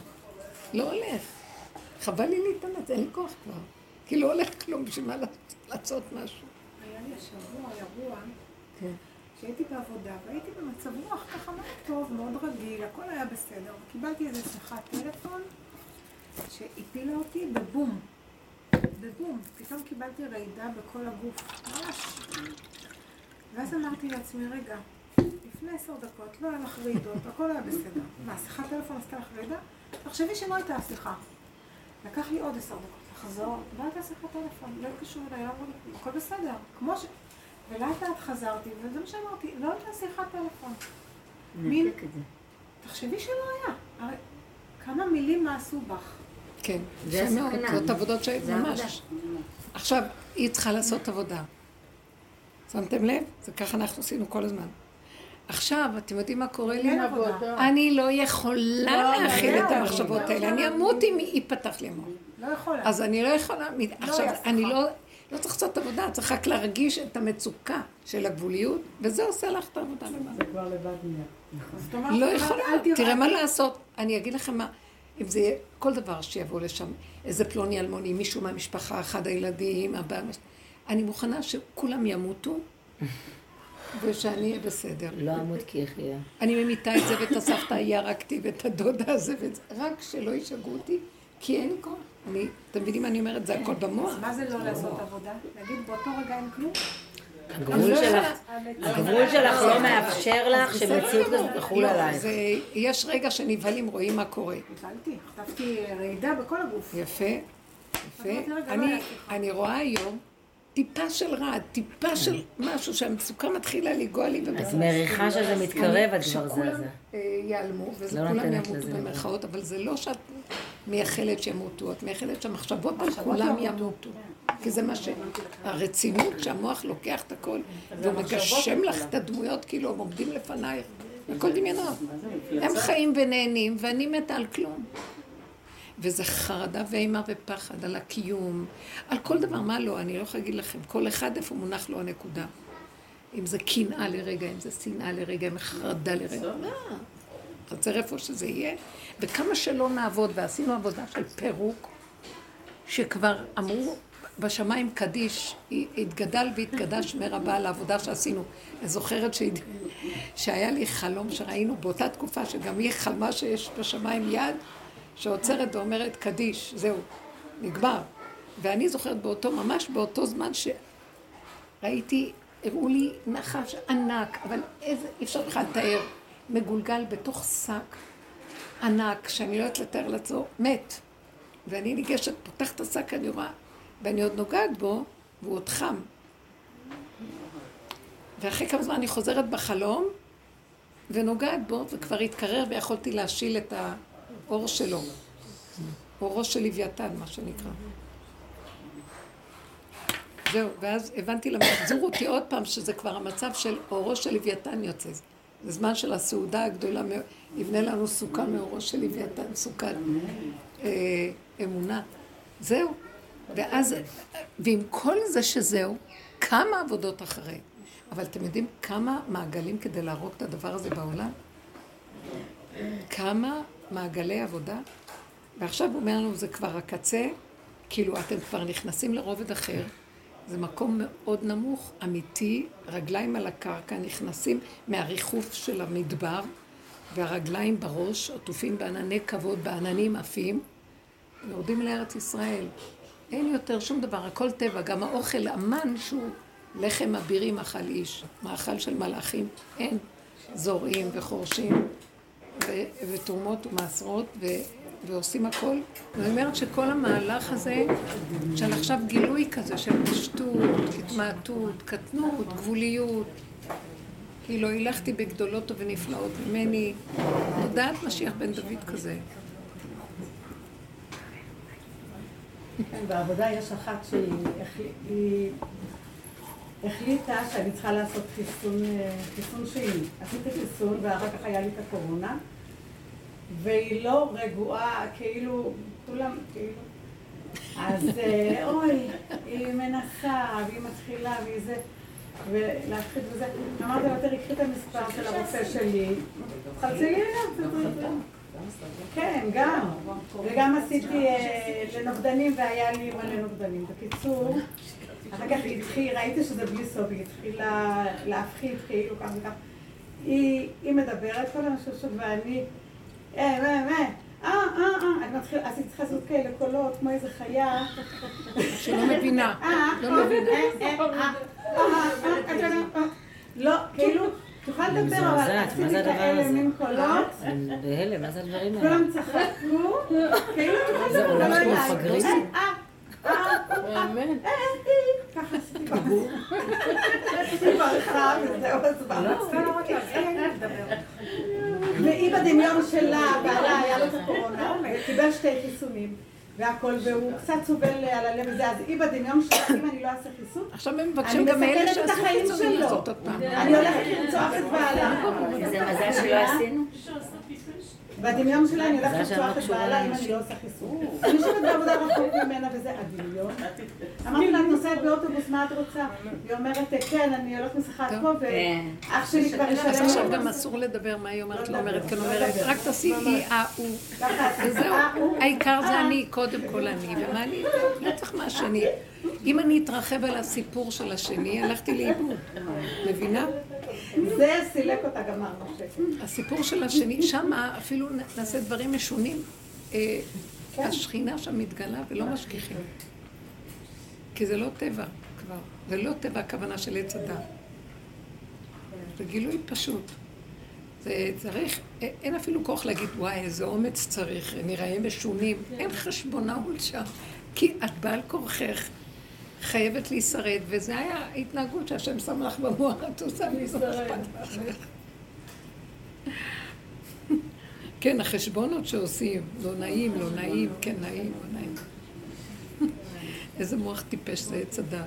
לא הולך. חבל לי להתאמץ, אין לי כוח כבר. כי לא הולך כלום בשביל מה לעשות משהו. היה לי השבוע אירוע, כן. שהייתי בעבודה, והייתי במצב רוח ככה מאוד טוב, מאוד רגיל, הכל היה בסדר, וקיבלתי איזה שיחת טלפון שהפילה אותי בבום. בבום. פתאום קיבלתי רעידה בכל הגוף. ממש. ואז אמרתי לעצמי, רגע, לפני עשר דקות לא היה לך רעידות, הכל היה בסדר. מה, שיחת טלפון עשתה לך רעידה? תחשבי שלא הייתה שיחה. לקח לי עוד עשר דקות לחזור, לא הייתה שיחת טלפון, לא התקשרו אליי, לא אמרו לי, הכל בסדר. כמו ש... ולאט לאט חזרתי, וזה מה שאמרתי, לא הייתה שיחת טלפון. מין. תחשבי שלא היה. הרי כמה מילים נעשו בך. כן, זה הסכנה. זאת עבודות ש... זה ממש. עבודה. עכשיו, היא צריכה לעשות עבודה. שמתם לב? זה ככה אנחנו עשינו כל הזמן. עכשיו, אתם יודעים מה קורה לי? אני לא יכולה להכיל לא, את לא, המחשבות לא האלה. אני. אמות אם ייפתח לי המוח. לא יכולה. אז אני לא יכולה... עכשיו, אני. לא... לא צריך לעשות עבודה, צריך רק להרגיש את המצוקה של הגבוליות, וזה עושה לך את העבודה לבד. זה כבר לבד נהיה. אומרת, לא יכולה, תראה מה לעשות. אני אגיד לכם מה, אם זה יהיה כל דבר שיבוא לשם, איזה פלוני אלמוני, מישהו מהמשפחה, אחד הילדים, הבא, אני מוכנה שכולם ימותו, ושאני אהיה בסדר. לא אמות כי יחיה. אני ממיתה את זה ואת הסבתא ירקתי ואת הדודה הזה, ואת זה, רק שלא ישגעו אותי, כי אין כוח. אני, אתם מבינים מה אני אומרת? זה הכל במוח. מה זה לא לעשות עבודה? להגיד באותו רגע אין כלום? הגבול לא שלך, המציאות- הגבול שלך לא מאפשר לך שמציאות כזאת תחול לא, עלייך. זה, יש רגע שנבהלים, רואים מה קורה. נבהלתי, חטפתי רעידה בכל הגוף. יפה, יפה. לא. אני רואה היום טיפה של רעד, טיפה של משהו שהמצוקה מתחילה לנגוע לי אז בבשר. מריחה שזה מתקרב, את כבר שכולם זזה. אה, ייעלמו, וזה לא כולם ימותו במרכאות, אבל זה לא שאת מייחלת שימותו, את מייחלת שהמחשבות על כולם ימותו. ימותו. כי זה מה ש... הרצינות שהמוח לוקח את הכל, והוא מגשם לך את הדמויות כאילו הם עומדים לפנייך, הכל דמיונות. הם חיים ונהנים, ואני מתה על כלום. וזה חרדה ואימה ופחד על הקיום, על כל דבר, מה לא, אני לא יכולה להגיד לכם, כל אחד איפה מונח לו הנקודה. אם זה קנאה לרגע, אם זה שנאה לרגע, אם חרדה לרגע. לא. חסר איפה שזה יהיה. וכמה שלא נעבוד, ועשינו עבודה של פירוק, שכבר אמרו בשמיים קדיש, התגדל והתקדש מרבה על העבודה שעשינו. אני זוכרת שהד... שהיה לי חלום שראינו באותה תקופה שגם היא חלמה שיש בשמיים יד שעוצרת ואומרת קדיש, זהו, נגמר. ואני זוכרת באותו, ממש באותו זמן שראיתי, הראו לי נחש ענק, אבל איזה, אי אפשר בכלל לתאר, מגולגל בתוך שק ענק, שאני לא יודעת לתאר לעצמו, מת. ואני ניגשת, פותחת את השק, אני רואה, ואני עוד נוגעת בו, והוא עוד חם. ואחרי כמה זמן אני חוזרת בחלום, ונוגעת בו, וכבר התקרר ויכולתי להשיל את האור שלו. אורו של לוויתן, מה שנקרא. זהו, ואז הבנתי למה החזירו אותי עוד פעם, שזה כבר המצב של אורו של לוויתן יוצא. זה זמן של הסעודה הגדולה, יבנה לנו סוכה מאורו של לוויתן, סוכת אה, אמונה. זהו. ואז, ועם כל זה שזהו, כמה עבודות אחרי. אבל אתם יודעים כמה מעגלים כדי להרוג את הדבר הזה בעולם? כמה מעגלי עבודה? ועכשיו הוא אומר לנו, זה כבר הקצה, כאילו אתם כבר נכנסים לרובד אחר, זה מקום מאוד נמוך, אמיתי, רגליים על הקרקע, נכנסים מהריחוף של המדבר, והרגליים בראש, עטופים בענני כבוד, בעננים עפים, יורדים לארץ ישראל. אין יותר שום דבר, הכל טבע, גם האוכל, המן שהוא לחם אבירים אכל איש, מאכל של מלאכים, אין. זורעים וחורשים ו- ותרומות ומעשרות ו- ועושים הכל. ואני אומרת שכל המהלך הזה, של עכשיו גילוי כזה של פשטות, התמעטות, קטנות, גבוליות, כאילו הילכתי בגדולות ונפלאות ממני, תודעת משיח בן דוד כזה. כן, בעבודה יש אחת שהיא החליטה שאני צריכה לעשות חיסון, חיסון שני. עשיתי חיסון ואחר כך היה לי את הקורונה, והיא לא רגועה, כאילו, כולם, כאילו. אז אה, אוי, היא מנסה, והיא מתחילה, והיא זה, ולהפחיד וזה. אמרתי לה, תראי, קחי את המספר של הרופא שלי, חלצי לי אליו, כן, גם. וגם עשיתי אה, לנוגדנים והיה לי מלא נוגדנים. בקיצור, אחר כך היא התחילה, ראיתי שזה בלי סוף, היא התחילה להפחיד כאילו כך וכך. היא מדברת כל המששות ואני, אה, מה, מה, אה, אה, אה, אני מתחילה, אז היא צריכה לעשות כאלה קולות, כמו איזה חיה. שלא מבינה. לא מבינה. לא, כאילו... תוכל לדבר, אבל עשיתי כאלה מין קולות. בהלם, מה זה הדברים האלה? כולם צחקו, כאילו תוכל לדבר, עולם של מפגרים? באמת. ככה עשיתי והיא בדמיון שלה, בעלה היה לו את הקורונה, וקיבל שתי חיסונים. והכל, והוא קצת סובל על הלב הזה, אז היא בדמיון שלה, אם אני לא אעשה חיסון, עכשיו הם מבקשים גם מאלה שעשו חיסונים לעשות עוד פעם. אני הולכת לרצוח את בעלה. זה מזל שלא עשינו. בדמיון שלה אני הולכת לרצוח את בעלה אם אני לא עושה חיסון. אני יושבת בעבודה רחוק ממנה וזה הדמיון. אמרתי לה, את נוסעת באוטובוס, מה את רוצה? היא אומרת, כן, אני הולכת משחק פה, ואח שלי כבר ישלם. אז עכשיו גם אסור לדבר מה היא אומרת, לא אומרת, כן אומרת, רק תעשי אי, אה, הוא. וזהו, העיקר זה אני, קודם כל אני, ומה אני, לא צריך מה השני. אם אני אתרחב על הסיפור של השני, הלכתי לאיבוד. מבינה? זה סילק אותה גמר נושק. הסיפור של השני, שם אפילו נעשה דברים משונים. אה, השכינה שם מתגלה ולא משגיחים. כי זה לא טבע כבר. זה לא טבע הכוונה של עץ הדת. זה גילוי פשוט. זה צריך, אין אפילו כוח להגיד, וואי, איזה אומץ צריך, נראה משונים. אין חשבונאות שם. כי את בעל כורכך. חייבת להישרד, וזה היה התנהגות שהשם שם לך במוח, את עושה מזה כן, החשבונות שעושים, לא נעים, לא נעים, כן נעים, לא נעים. איזה מוח טיפש זה עץ הדת.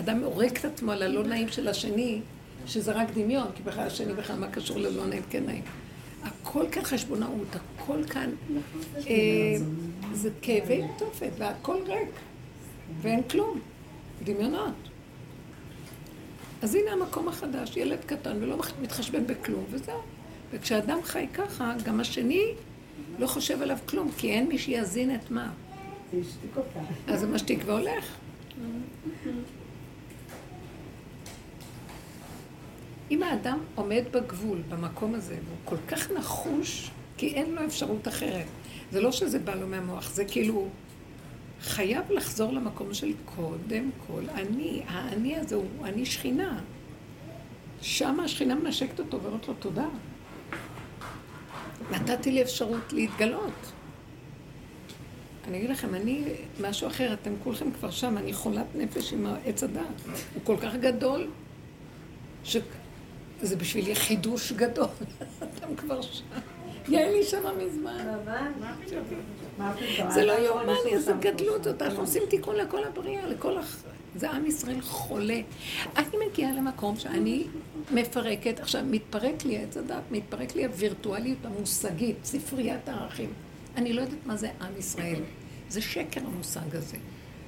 אדם הורג את עצמו על הלא נעים של השני, שזה רק דמיון, כי בכלל השני בכלל מה קשור ללא נעים, כן נעים. הכל כאן חשבונאות, הכל כאן, אה, זה כאבי תופת, והכל ריק, ואין כלום. דמיונות. אז הנה המקום החדש, ילד קטן ולא מתחשבן בכלום, וזהו. וכשאדם חי ככה, גם השני לא חושב עליו כלום, כי אין מי שיזין את מה. זה השתיק אותה. אז זה משתיק והולך. אם האדם עומד בגבול, במקום הזה, והוא כל כך נחוש, כי אין לו אפשרות אחרת. זה לא שזה בא לו מהמוח, זה כאילו חייב לחזור למקום של קודם כל אני. האני הזה הוא אני שכינה. שם השכינה מנשקת אותו ואומרת לו תודה. נתתי לי אפשרות להתגלות. אני אגיד לכם, אני משהו אחר, אתם כולכם כבר שם, אני חולת נפש עם עץ הדת. הוא כל כך גדול, שזה בשבילי חידוש גדול. אתם כבר שם. יעלי שמה מזמן. זה לא יאומן, איזה שם גדלות. זאת. אנחנו עושים תיקון לכל הבריאה, לכל הח... זה עם ישראל חולה. אני מגיעה למקום שאני מפרקת, עכשיו מתפרק לי עץ הדת, מתפרק לי הווירטואליות המושגית, ספריית הערכים. אני לא יודעת מה זה עם ישראל. זה שקר המושג הזה.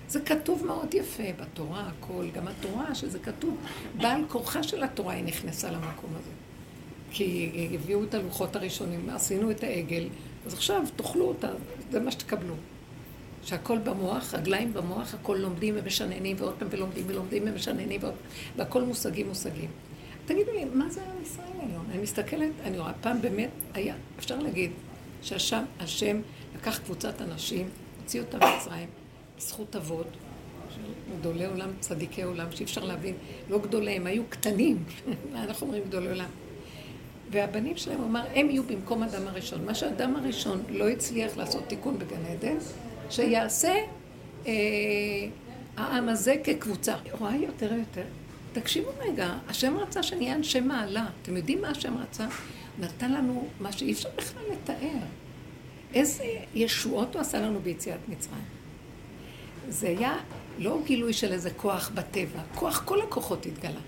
זה כתוב מאוד יפה בתורה, הכל, גם התורה, שזה כתוב. בעל כורחה של התורה היא נכנסה למקום הזה. כי הביאו את הלוחות הראשונים, עשינו את העגל, אז עכשיו תאכלו אותה, זה מה שתקבלו. שהכל במוח, רגליים במוח, הכל לומדים ומשננים, ועוד פעם ולומדים ולומדים ומשננים, ועוד, והכל מושגים מושגים. תגידו לי, מה זה עם ישראל היום? אני מסתכלת, אני רואה, פעם באמת היה, אפשר להגיד, שהשם, השם לקח קבוצת אנשים, הוציא אותם ממצרים, בזכות אבות, גדולי עולם, צדיקי עולם, שאי אפשר להבין, לא גדולי, הם היו קטנים, אנחנו אומרים גדולי עולם? והבנים שלהם, הוא אמר, הם יהיו במקום אדם הראשון. מה שאדם הראשון לא הצליח לעשות תיקון בגן עדן, שיעשה אה, העם הזה כקבוצה. רואה יותר ויותר. תקשיבו רגע, השם רצה שנהיה אנשי מעלה. אתם יודעים מה השם רצה? נתן לנו מה שאי אפשר בכלל לתאר. איזה ישועות הוא עשה לנו ביציאת מצרים. זה היה לא גילוי של איזה כוח בטבע, כוח, כל הכוחות התגלה.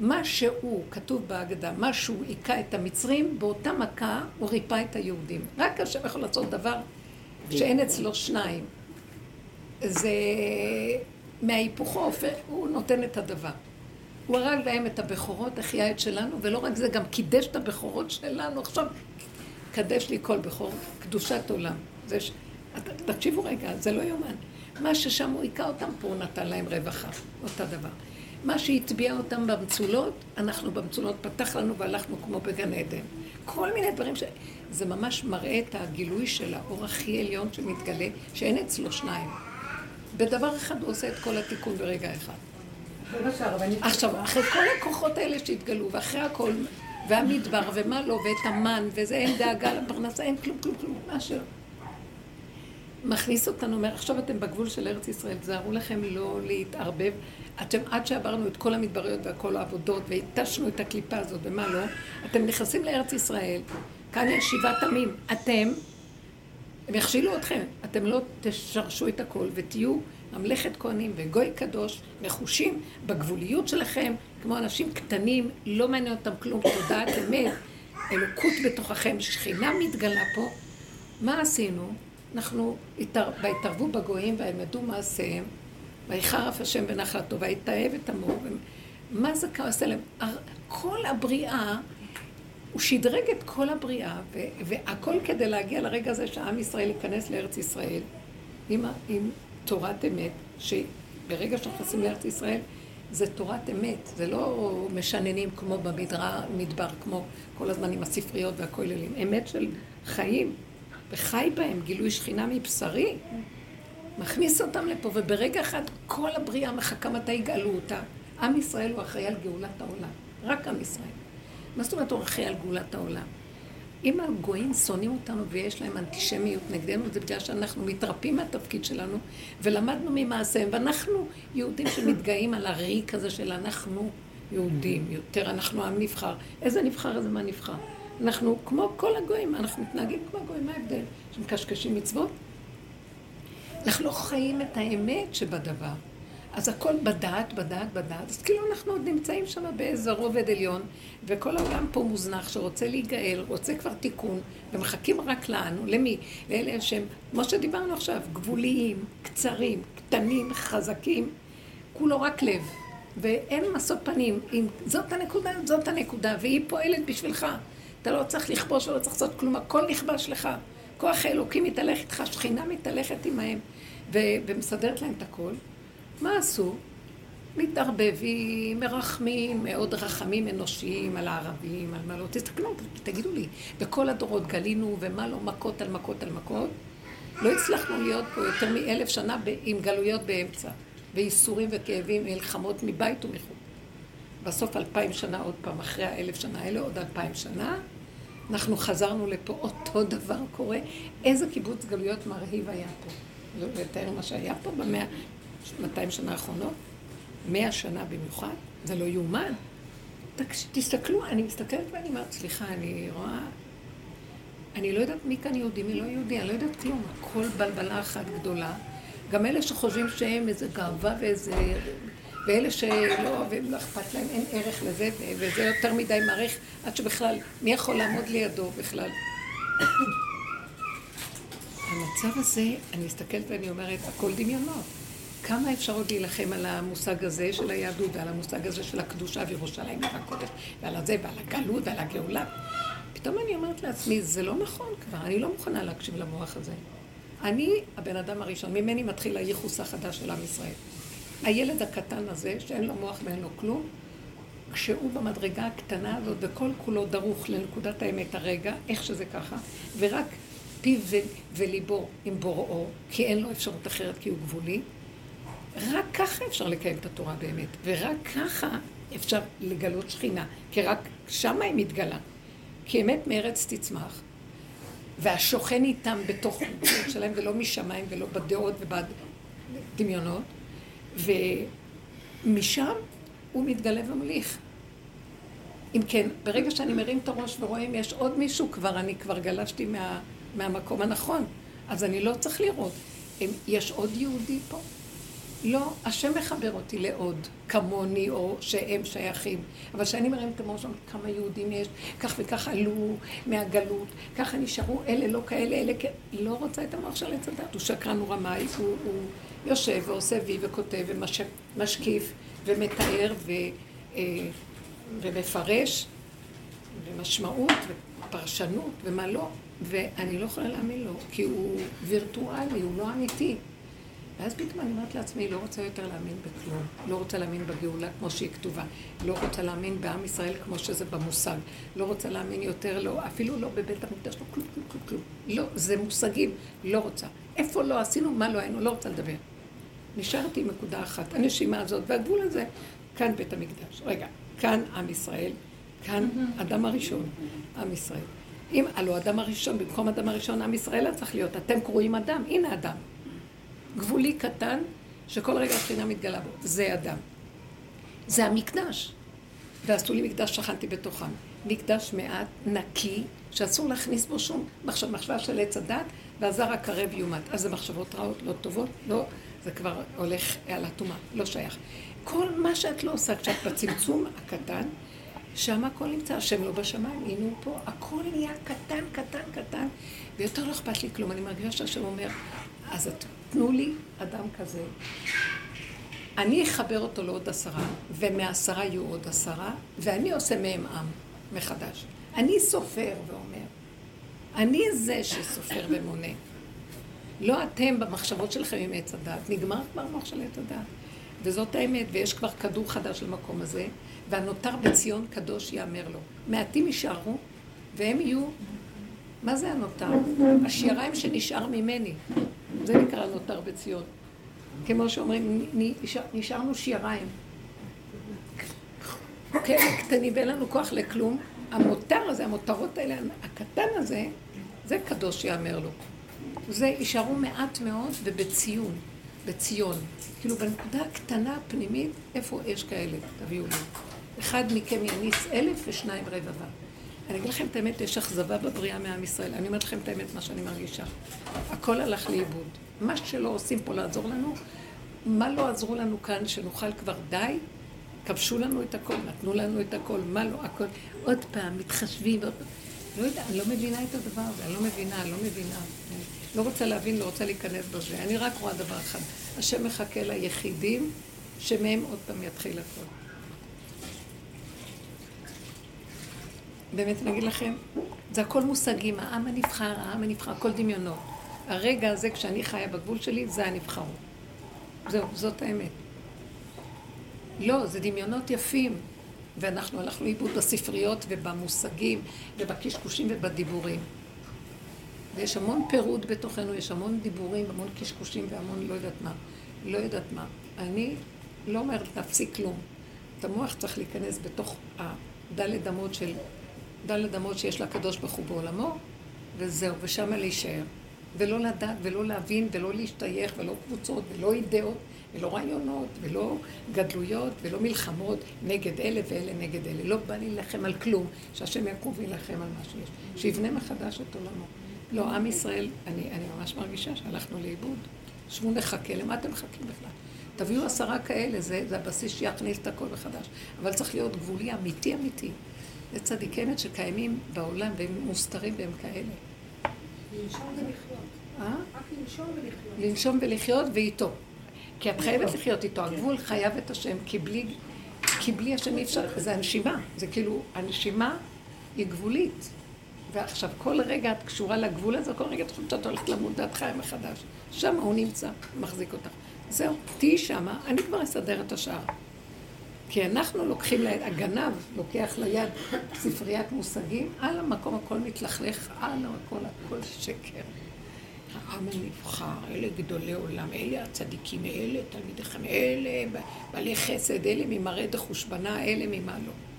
מה שהוא, כתוב בהגדה, מה שהוא היכה את המצרים, באותה מכה הוא ריפא את היהודים. רק השם יכול לעשות דבר שאין אצלו שניים. זה מההיפוכו, הוא נותן את הדבר. הוא הרג להם את הבכורות, החיה את שלנו, ולא רק זה, גם קידש את הבכורות שלנו. עכשיו, קדש לי כל בכור, קדושת עולם. זה ש... תקשיבו רגע, זה לא יאומן. מה ששם הוא היכה אותם, פה הוא נתן להם רווחה, אותו דבר. מה שהטביע אותם במצולות, אנחנו במצולות פתח לנו והלכנו כמו בגן עדן. כל מיני דברים ש... זה ממש מראה את הגילוי של האור הכי עליון שמתגלה, שאין אצלו שניים. בדבר אחד הוא עושה את כל התיקון ברגע אחד. מה. עכשיו, אחרי כל הכוחות האלה שהתגלו, ואחרי הכל, והמדבר, ומה לא, ואת המן, וזה, אין דאגה לפרנסה, אין כלום, כלום, כלום, משהו. מכניס אותנו, אומר, עכשיו אתם בגבול של ארץ ישראל, תזהרו לכם לא להתערבב. אתם, עד שעברנו את כל המדבריות וכל העבודות, והתשנו את הקליפה הזאת, ומה לא, אתם נכנסים לארץ ישראל, כאן יש שבעת עמים. אתם, הם יכשילו אתכם, אתם לא תשרשו את הכל ותהיו ממלכת כהנים וגוי קדוש, נחושים בגבוליות שלכם, כמו אנשים קטנים, לא מעניין אותם כלום, תודעת אמת, אלוקות בתוככם, שכינה מתגלה פה. מה עשינו? אנחנו התער... והתערבו בגויים וילמדו מעשיהם, ויחרף השם בנחלתו, ויתאהב את עמו. מה זה עושה להם? כל הבריאה, הוא שדרג את כל הבריאה. והכל כדי להגיע לרגע הזה שעם ישראל ייכנס לארץ ישראל עם, עם תורת אמת, שברגע שנכנסים לארץ ישראל זה תורת אמת, זה לא משננים כמו במדבר, כמו כל הזמן עם הספריות והכוללים, אמת של חיים. וחי בהם גילוי שכינה מבשרי, מכניס אותם לפה, וברגע אחד כל הבריאה מחכה מתי יגאלו אותה. עם ישראל הוא אחראי על גאולת העולם, רק עם ישראל. מה זאת אומרת הוא אחראי על גאולת העולם? אם הגויים שונאים אותנו ויש להם אנטישמיות נגדנו, זה בגלל שאנחנו מתרפים מהתפקיד שלנו ולמדנו ממעשיהם, ואנחנו יהודים שמתגאים על הריק הזה של אנחנו יהודים, יותר אנחנו עם נבחר. איזה נבחר, איזה מה נבחר? אנחנו כמו כל הגויים, אנחנו מתנהגים כמו הגויים, מה ההבדל? שמקשקשים מצוות? אנחנו לא חיים את האמת שבדבר. אז הכל בדעת, בדעת, בדעת, אז כאילו אנחנו עוד נמצאים שם באיזה רובד עליון, וכל העולם פה מוזנח שרוצה להיגאל, רוצה כבר תיקון, ומחכים רק לנו, למי? לאלה שהם, כמו שדיברנו עכשיו, גבוליים, קצרים, קטנים, חזקים, כולו רק לב. ואין משוא פנים. אם זאת הנקודה, זאת הנקודה, והיא פועלת בשבילך. אתה לא צריך לכבוש ולא צריך לעשות כלום, הכל נכבש לך. כוח האלוקים מתהלך איתך, שכינה מתהלכת עמהם, ו- ומסדרת להם את הכל. מה עשו? מתערבבים, מרחמים, מאוד רחמים אנושיים על הערבים, על מה לא. תסתכלו, תגידו לי, בכל הדורות גלינו ומה לא, מכות על מכות על מכות. לא הצלחנו להיות פה יותר מאלף שנה ב- עם גלויות באמצע, וייסורים וכאבים, מלחמות מבית ומחוץ. בסוף אלפיים שנה עוד פעם, אחרי האלף שנה האלה, עוד אלפיים שנה, אנחנו חזרנו לפה, אותו דבר קורה. איזה קיבוץ גלויות מרהיב היה פה. לא לתאר מה שהיה פה במאה, 200 שנה האחרונות, מאה שנה במיוחד, זה לא יאומן. תסתכלו, אני מסתכלת ואני אומרת, סליחה, אני רואה... אני לא יודעת מי כאן יהודי, מי לא יהודי, אני לא יודעת כלום, הכל בלבלה אחת גדולה. גם אלה שחושבים שהם איזה גאווה ואיזה... ואלה שלא, ולא אכפת להם, אין ערך לזה, וזה יותר מדי מעריך, עד שבכלל, מי יכול לעמוד לידו בכלל? המצב הזה, אני מסתכלת ואני אומרת, הכל דמיונות. כמה אפשר עוד להילחם על המושג הזה של היהדות ועל המושג הזה של הקדושה וירושלים והקודש ועל הזה ועל הגלות ועל הגאולה? פתאום אני אומרת לעצמי, זה לא נכון כבר, אני לא מוכנה להקשיב למוח הזה. אני הבן אדם הראשון, ממני מתחיל הייחוס החדש של עם ישראל. הילד הקטן הזה, שאין לו מוח ואין לו כלום, כשהוא במדרגה הקטנה הזאת וכל כולו דרוך לנקודת האמת הרגע, איך שזה ככה, ורק פיו ו- וליבו עם בוראו, כי אין לו אפשרות אחרת כי הוא גבולי, רק ככה אפשר לקיים את התורה באמת, ורק ככה אפשר לגלות שכינה, כי רק שמה היא מתגלה. כי אמת מארץ תצמח, והשוכן איתם בתוך המציאות שלהם, ולא משמיים ולא בדעות ובדמיונות, ומשם הוא מתגלה ומוליך. אם כן, ברגע שאני מרים את הראש ורואה אם יש עוד מישהו כבר, אני כבר גלשתי מה, מהמקום הנכון, אז אני לא צריך לראות. אם יש עוד יהודי פה? לא, השם מחבר אותי לעוד, כמוני, או שהם שייכים. אבל כשאני מרים את הראש, כמה יהודים יש, כך וכך עלו מהגלות, ככה נשארו אלה לא כאלה, אלה כאלה. לא רוצה את המוח של עץ הדת, הוא שקרן, הוא רמאי, הוא, הוא יושב ועושה וי וכותב ומשקיף ומתאר ו, אה, ומפרש ומשמעות ופרשנות ומה לא, ואני לא יכולה להאמין לו, כי הוא וירטואלי, הוא לא אמיתי. ואז פתאום אני אומרת לעצמי, לא רוצה יותר להאמין בכלום. לא רוצה להאמין בגאולה כמו שהיא כתובה. לא רוצה להאמין בעם ישראל כמו שזה במושג. לא רוצה להאמין יותר, לא, אפילו לא בבית המקדש, לא כלום, כלום, כלום, כלום. לא, זה מושגים, לא רוצה. איפה לא עשינו, מה לא היינו, לא רוצה לדבר. נשארתי עם נקודה אחת, הנשימה הזאת, והגבול הזה, כאן בית המקדש. רגע, כאן עם ישראל, כאן אדם הראשון, עם ישראל. אם, הלא אדם הראשון, במקום אדם הראשון, עם ישראל היה צריך להיות. אתם קרואים אדם, הנה אדם. גבולי קטן, שכל רגע השכינה מתגלה בו. זה אדם. זה המקדש. ועשו לי מקדש, שכנתי בתוכם. מקדש מעט, נקי, שאסור להכניס בו שום מחשב, מחשבה של עץ הדת, והזר הקרב יומת. אז זה מחשבות רעות, לא טובות, לא, זה כבר הולך על הטומאה, לא שייך. כל מה שאת לא עושה כשאת בצמצום הקטן, שם הכל נמצא, השם לא בשמיים, הנה הוא פה, הכל נהיה קטן, קטן, קטן, ויותר לא אכפת לי כלום. אני מרגישה שהשם אומר, אז את תנו לי אדם כזה. אני אחבר אותו לעוד עשרה, ומעשרה יהיו עוד עשרה, ואני עושה מהם עם מחדש. אני סופר ואומר. אני זה שסופר ומונה. לא אתם במחשבות שלכם עם עץ הדת. נגמר כבר המוח של עץ הדת. וזאת האמת, ויש כבר כדור חדש למקום הזה, והנותר בציון קדוש יאמר לו. מעטים יישארו, והם יהיו... מה זה הנותר? השיריים שנשאר ממני. זה נקרא נותר בציון. כמו שאומרים, נשאר, נשארנו שיריים. כאלה קטנים ואין לנו כוח לכלום. המותר הזה, המותרות האלה, הקטן הזה, זה קדוש יאמר לו. זה יישארו מעט מאוד ובציון, בציון. כאילו בנקודה הקטנה הפנימית, איפה יש כאלה? תביאו לי. אחד מכם יניס אלף ושניים רבבה. אני אגיד לכם את האמת, יש אכזבה בבריאה מעם ישראל. אני אומרת לכם את האמת, מה שאני מרגישה. הכל הלך לאיבוד. מה שלא עושים פה לעזור לנו, מה לא עזרו לנו כאן שנוכל כבר די? כבשו לנו את הכל, נתנו לנו את הכל, מה לא, הכל. עוד פעם, מתחשבים. לא יודע, אני לא מבינה את הדבר הזה, אני לא מבינה, אני לא מבינה. לא רוצה להבין, לא רוצה להיכנס בזה. אני רק רואה דבר אחד, השם מחכה ליחידים שמהם עוד פעם יתחיל הכל. באמת אני אגיד לכם, זה הכל מושגים, העם הנבחר, העם הנבחר, הכל דמיונות. הרגע הזה, כשאני חיה בגבול שלי, זה הנבחרות. זהו, זאת האמת. לא, זה דמיונות יפים. ואנחנו הלכנו לאיבוד בספריות ובמושגים ובקשקושים ובדיבורים. ויש המון פירוד בתוכנו, יש המון דיבורים, המון קשקושים והמון לא יודעת מה. לא יודעת מה. אני לא אומרת להפסיק כלום. את המוח צריך להיכנס בתוך הדלת אמות של, דלת אמות שיש לקדוש ברוך הוא בעולמו, וזהו, ושמה להישאר. ולא לדעת, ולא להבין, ולא להשתייך, ולא קבוצות, ולא אידאות, ולא רעיונות, ולא גדלויות, ולא מלחמות נגד אלה ואלה נגד אלה. לא בא להילחם על כלום, שהשם יקום וילחם על מה שיש. שיבנה מחדש את עולמו. לא, עם ישראל, אני, אני ממש מרגישה שהלכנו לאיבוד. שבו נחכה, למה אתם מחכים בכלל? תביאו עשרה כאלה, זה, זה הבסיס שיכניס את הכל מחדש. אבל צריך להיות גבולי אמיתי אמיתי. זה צדיקי אמת שקיימים בעולם והם מוסתרים והם כאלה. לנשום ולחיות. אה? רק לנשום ולחיות. לנשום ולחיות ואיתו. כי את חייבת לחיות איתו, הגבול חייב את השם, כי בלי, כי בלי השם אי אפשר, זה הנשימה, זה כאילו, הנשימה היא גבולית. ועכשיו, כל רגע את קשורה לגבול הזה, כל רגע את חושבת שאת הולכת למות דעת חיים מחדש. שם הוא נמצא, מחזיק אותך. זהו, תהיי שמה, אני כבר אסדר את השאר. כי אנחנו לוקחים ליד, הגנב לוקח ליד ספריית מושגים, על המקום הכל מתלכלך, על הכל, הכל שקר. העם הנבחר, אלה גדולי עולם, אלה הצדיקים, אלה תלמידי חכם, אלה בעלי חסד, אלה ממראה דחושבנה, אלה ממה לא.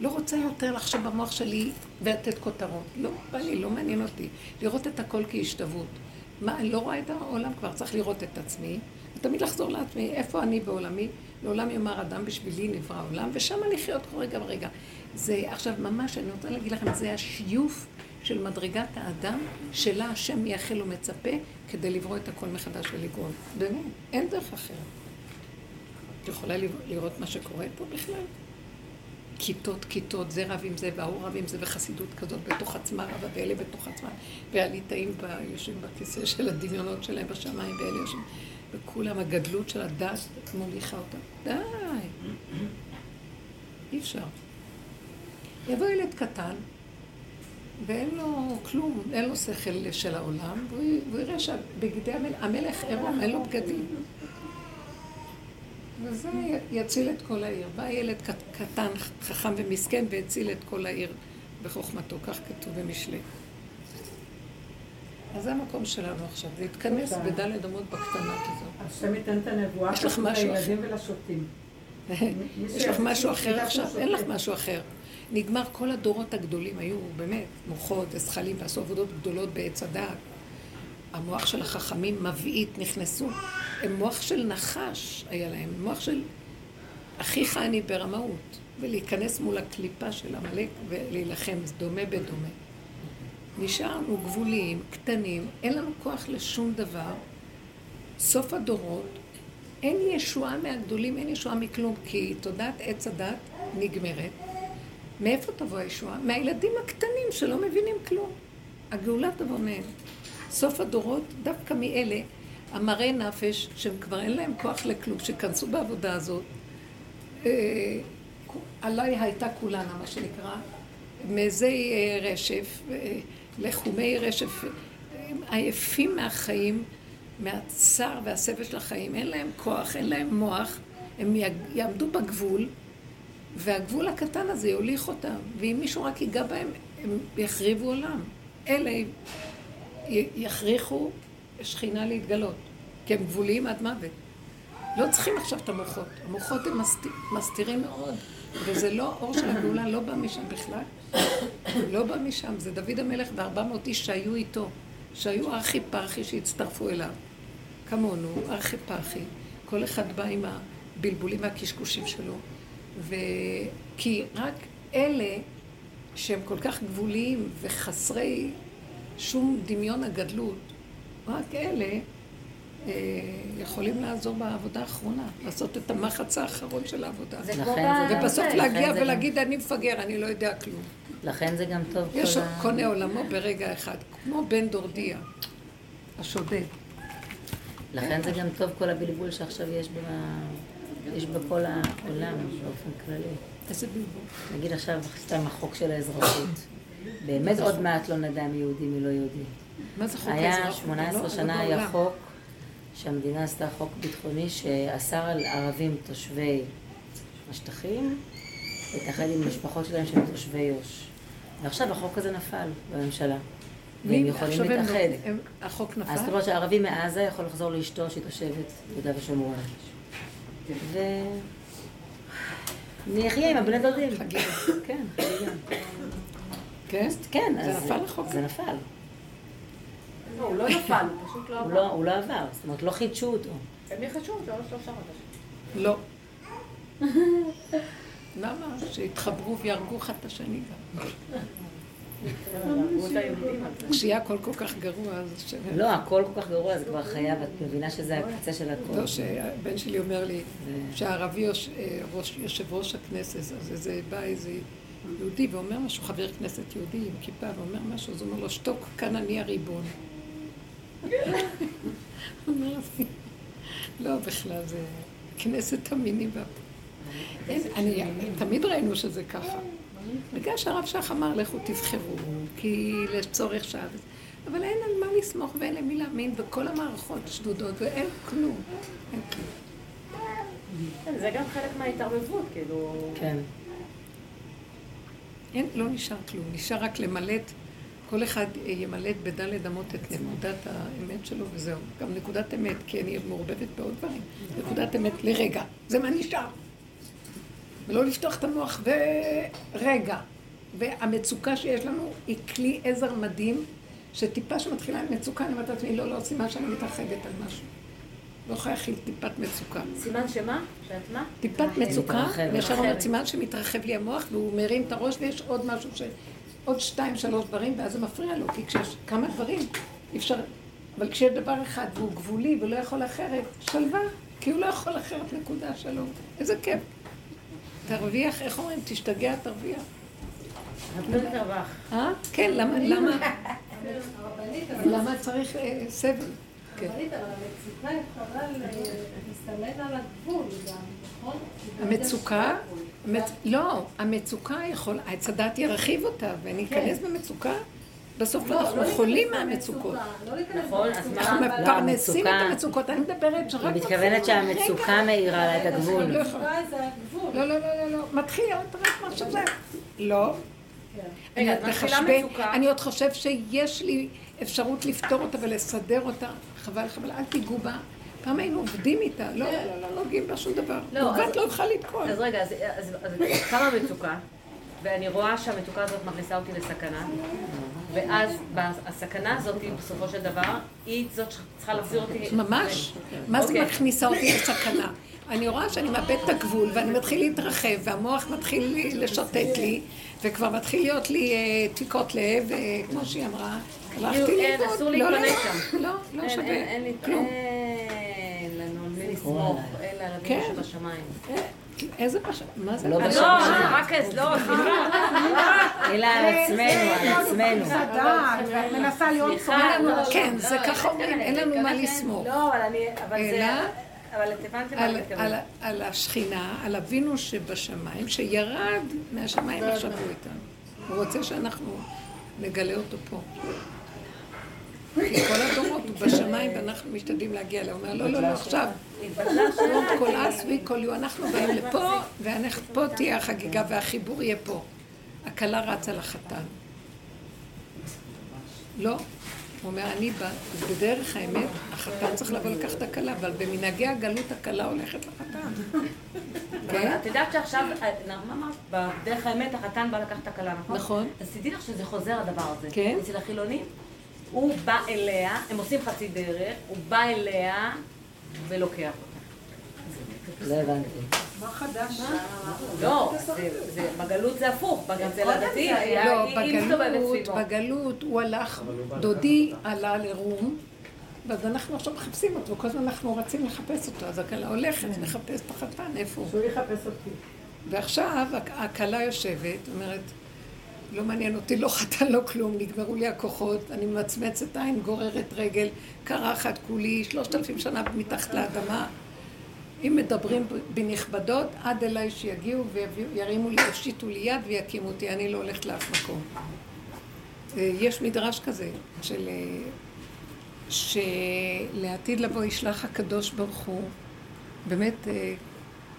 לא רוצה יותר לחשוב במוח שלי ולתת כותרות. לא בא לי, לא מעניין אותי. לראות את הכל כהשתוות. מה, אני לא רואה את העולם כבר, צריך לראות את עצמי, ותמיד לחזור לעצמי, איפה אני בעולמי? לעולם יאמר אדם בשבילי נברא עולם, ושם לחיות כל רגע ורגע. זה עכשיו ממש, אני רוצה להגיד לכם, זה השיוף של מדרגת האדם, שלה השם מייחל ומצפה כדי לברוא את הכל מחדש ולגרום. באמת, אין דרך אחרת. את יכולה לראות מה שקורה פה בכלל? כיתות כיתות, זה רב עם זה וההוא רב עם זה וחסידות כזאת בתוך עצמה רבה ואלה בתוך עצמה והליטאים יושבים בכיסא של הדמיונות שלהם בשמיים ואלה יושבים וכולם הגדלות של הדת מוליכה אותם. די, אי אפשר. יבוא ילד קטן ואין לו כלום, אין לו שכל של העולם והוא יראה שבגדי המלך, המלך עירום, אין לו בגדים וזה יציל את כל העיר. בא ילד קטן, חכם ומסכן, והציל את כל העיר בחוכמתו, כך כתוב במשלי. אז זה המקום שלנו עכשיו, זה יתכנס בדלת אמות בקטנה כזאת. השם ייתן את הנבואה אחר. לילדים ולשוטים. יש לך משהו אחר עכשיו? אין לך משהו אחר. נגמר, כל הדורות הגדולים היו באמת מוחות וזכלים ועשו עבודות גדולות בעץ הדעת. המוח של החכמים מבעית, נכנסו. הם מוח של נחש היה להם, מוח של אחיך אני ברמאות, ולהיכנס מול הקליפה של עמלק ולהילחם, זה דומה בדומה. נשארנו גבוליים, קטנים, אין לנו כוח לשום דבר. סוף הדורות, אין ישועה מהגדולים, אין ישועה מכלום, כי תודעת עץ הדת נגמרת. מאיפה תבוא הישועה? מהילדים הקטנים שלא מבינים כלום. הגאולה תבוא מהם. סוף הדורות, דווקא מאלה, המראי נפש, שהם כבר אין להם כוח לכלום, שכנסו בעבודה הזאת, אה, עליי הייתה כולנה, מה שנקרא, מזי אה, רשף, אה, לחומי רשף, עייפים מהחיים, מהצער והסבל של החיים, אין להם כוח, אין להם מוח, הם יעמדו בגבול, והגבול הקטן הזה יוליך אותם, ואם מישהו רק ייגע בהם, הם יחריבו עולם. אלה יכריחו שכינה להתגלות, כי הם גבוליים עד מוות. לא צריכים עכשיו את המוחות. המוחות הם מסתיר, מסתירים מאוד, וזה לא, אור של הגאולה לא בא משם בכלל. לא בא משם, זה דוד המלך וארבע מאות איש שהיו איתו, שהיו ארכי פרחי שהצטרפו אליו. כמונו, ארכי פרחי. כל אחד בא עם הבלבולים והקשקושים שלו. וכי רק אלה שהם כל כך גבוליים וחסרי שום דמיון הגדלות, רק אלה אה, יכולים לעזור בעבודה האחרונה, לעשות את המחץ האחרון של העבודה. זה כמו ב... ובסוף זה, להגיע ולהגיד, אני מפגר, אני לא יודע כלום. לכן זה גם טוב יש. קונה עולמו ברגע אחד, כמו בן דורדיה, השודד. לכן זה גם טוב כל הבלבול שעכשיו יש ב... יש בכל העולם באופן כללי. איזה בלבול. נגיד עכשיו סתם החוק של האזרחות. באמת עוד מעט לא נדע מי יהודי מי לא יהודי. מה זה חוק היה האזרחות? 18 לא, שנה לא היה. חוק שהמדינה עשתה חוק ביטחוני שאסר על ערבים תושבי השטחים להתאחד עם משפחות שלהם שהם תושבי יו"ש. ועכשיו החוק הזה נפל בממשלה. והם יכולים לא- להתאחד. הם- החוק אז זאת נפל? אומרת שערבי מעזה יכול לחזור לאשתו שהיא תושבת ביהודה ושומרון. ו... נחיה עם הבני דודים. חגיגה. כן, חגיגה. כן? כן, זה נפל החוק? זה נפל. לא, הוא לא נפל, הוא פשוט לא עבר. לא- הוא לא עבר, זאת אומרת לא חידשו אותו. הם יחשבו, זה עוד שלושה חודשים. לא. למה? שיתחברו ויהרגו אחד את השני גם. כשיהיה הכל כל כך גרוע, אז. לא, הכל כל כך גרוע, זה כבר חייב, את מבינה שזה הקצה של הכל. לא, שהבן שלי אומר לי שהערבי אה, יושב ראש הכנסת, אז איזה, בא איזה יהודי ואומר משהו, חבר כנסת יהודי עם כיפה, ואומר משהו, אז הוא אומר לו, שתוק, כאן אני הריבון. לא, בכלל, זה כנסת המיני אני, תמיד ראינו שזה ככה. בגלל שהרב שך אמר, לכו תבחרו, כי לצורך שעה. אבל אין על מה לסמוך ואין למי להאמין, וכל המערכות שדודות, ואין כלום. אין כלום. כן, זה גם חלק מההתערבבות, כאילו... כן. אין, לא נשאר כלום, נשאר רק למלט, כל אחד אה, ימלט בדלת אמות את נקודת האמת שלו וזהו. גם נקודת אמת, כי אני מעורבבת בעוד דברים. נקודת אמת לרגע, זה מה נשאר. ולא לפתוח את המוח ורגע. והמצוקה שיש לנו היא כלי עזר מדהים, שטיפה שמתחילה עם מצוקה, אני אומרת לעצמי, לא, לא מה שאני מתרחבת על משהו. לא יכולה להכיל טיפת מצוקה. סימן שמה? שאת מה? טיפת מצוקה. וישר אומרת סימן שמתרחב לי המוח והוא מרים את הראש ויש עוד משהו ש... עוד שתיים, שלוש דברים, ואז זה מפריע לו, כי כשיש כמה דברים, אי אפשר... אבל כשיש דבר אחד והוא גבולי ולא יכול אחרת, שלווה, כי הוא לא יכול אחרת, נקודה, שלום. איזה כיף. תרוויח, איך אומרים? תשתגע, תרוויח. אה? כן, למה, למה, למה צריך אה, סבל? כן. הרבנית, אבל המצוקה יכולה ל- להסתמן על הגבול גם, נכון? המצוקה, המצ... לא, המצוקה יכול, עץ הדת ירחיב אותה וניכנס במצוקה, בסוף לא, אנחנו לא חולים מהמצוקות. לא נכון, אז אנחנו מה? אבל- מפרנסים את המצוקה- המצוקות, אני מדברת שרק... היא מתכוונת שהמצוקה מאירה לה את הגבול. לא. לא, לא, לא, לא, לא, מתחיל עוד רק עכשיו זה. לא. כן. אני. אני עוד חושב שיש לי אפשרות לפתור אותה ולסדר אותה. חבל, חבל, אל תיגעו בה. פעם היינו עובדים איתה, לא, לא, לא, לא נוגעים בה שום דבר. לא, אז- לא יוכל לתקוע. אז רגע, אז, קמה מצוקה, ואני רואה שהמצוקה הזאת מכניסה אותי לסכנה, ואז הסכנה הזאת, בסופו של דבר, היא זאת שצריכה להחזיר אותי... ממש. מה זה אוקיי. מכניסה אותי לסכנה? אני רואה שאני מאבד את הגבול ואני מתחיל להתרחב והמוח מתחיל לשוטט לי וכבר מתחיל להיות לי אה, דפיקות לב, אה, כמו שהיא אמרה, הלכתי כאילו, אין, לאיבוד. אסור לא, לא, לא, שם. לא, לא שווה. אין, לי- כלום. אין לנו מי לסמוך, אלא על כן. אבינו שבשמיים. אה, איזה פש... מה זה? לא. לא, רק אז, לא, סליחה. אלא על עצמנו, על עצמנו. מנסה להיות סליחה, לא, לא, כן, לא, זה לא, ככה לא, אומרים, לא, אין לנו מה כן, לסמוך. לא, אבל אני, אבל את הבנתם מה אני מתכוונת. על השכינה, על אבינו שבשמיים, שירד מהשמיים עכשיו הוא איתנו. הוא רוצה שאנחנו נגלה אותו פה. כל הדורות הוא בשמיים ואנחנו משתדלים להגיע אליו. הוא אומר, לא, לא, לא, עכשיו. עוד. כל אס וכל יו, אנחנו באים לפה, ופה תהיה החגיגה והחיבור יהיה פה. הכלה רצה לחתן. לא. הוא אומר, אני בא, בדרך האמת, החתן צריך לבוא לקחת את הכלה, אבל במנהגי הגלות הכלה הולכת לחתן. כן? את יודעת שעכשיו, מה אמרת? בדרך האמת החתן בא לקחת את הכלה, נכון? נכון. אז תדעי לך שזה חוזר הדבר הזה. כן. אצל החילונים, הוא בא אליה, הם עושים חצי דרך, הוא בא אליה ולוקח אותה. לא הבנתי. מה חדש? לא, זה- זה- בגלות זה הפוך, אצל הדתי, היה- לא, בגלות. בגלות הוא הלך, דודי עלה לרום, ואז אנחנו עכשיו מחפשים אותו, כל הזמן אנחנו רצים לחפש אותו, אז הכלה הולכת לחפש את החתן, איפה הוא? שהוא יחפש אותי. ועכשיו הכ- הכלה יושבת, אומרת, לא מעניין אותי, לא חתן, לא כלום, נגמרו לי הכוחות, אני ממצמצת עין, גוררת רגל, קרחת כולי, שלושת אלפים שנה מתחת לאדמה. אם מדברים בנכבדות, עד אליי שיגיעו וירימו לי, יושיטו לי יד ויקימו אותי, אני לא הולכת לאף מקום. אה, יש מדרש כזה, של... אה, שלעתיד לבוא ישלח הקדוש ברוך הוא, באמת אה,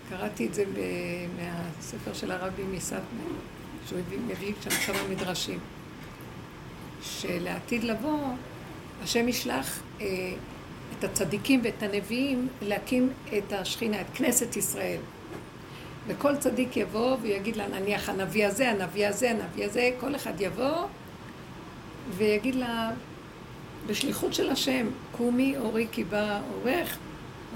קראתי את זה מהספר של הרבי מסטנה, שהוא מביא שם כמה מדרשים, שלעתיד לבוא השם ישלח אה, את הצדיקים ואת הנביאים להקים את השכינה, את כנסת ישראל. וכל צדיק יבוא ויגיד לה, נניח הנביא הזה, הנביא הזה, הנביא הזה, כל אחד יבוא ויגיד לה, בשליחות של השם, קומי אורי כי בא אורך,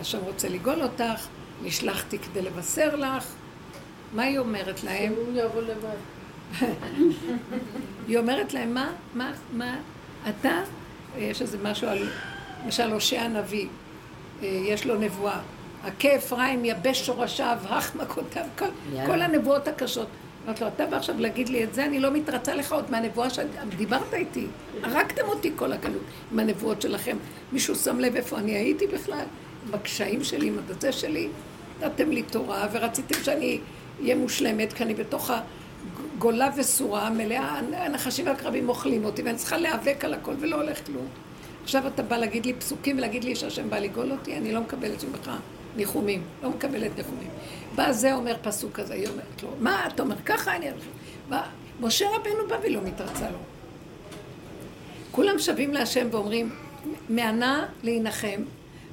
השם רוצה לגאול אותך, נשלחתי כדי לבשר לך. מה היא אומרת להם? שהוא יבוא לבד. היא אומרת להם, מה, מה, מה, אתה, יש איזה משהו על, למשל הושע הנביא, יש לו נבואה. הכה אפרים יבש שורשיו, הך מכותיו, כל, כל הנבואות הקשות. אמרת לו, אתה בא עכשיו להגיד לי את זה, אני לא מתרצה לך עוד מהנבואה שדיברת איתי. הרגתם אותי כל הגלות עם הנבואות שלכם. מישהו שם לב איפה אני הייתי בכלל? בקשיים שלי, עם הדזה שלי. נתתם לי תורה ורציתם שאני אהיה מושלמת, כי אני בתוך הגולה וסורה מלאה, הנחשים והקרבים אוכלים אותי, ואני צריכה להיאבק על הכל ולא הולך כלום. עכשיו אתה בא להגיד לי פסוקים ולהגיד לי שהשם בא לגאול אותי, אני לא מקבלת ממך ניחומים, לא מקבלת ניחומים. בא זה אומר פסוק כזה, היא אומרת לו, מה אתה אומר ככה? אני... בא, משה רבנו בא ולא מתרצה לו. כולם שבים להשם ואומרים, מענה להנחם,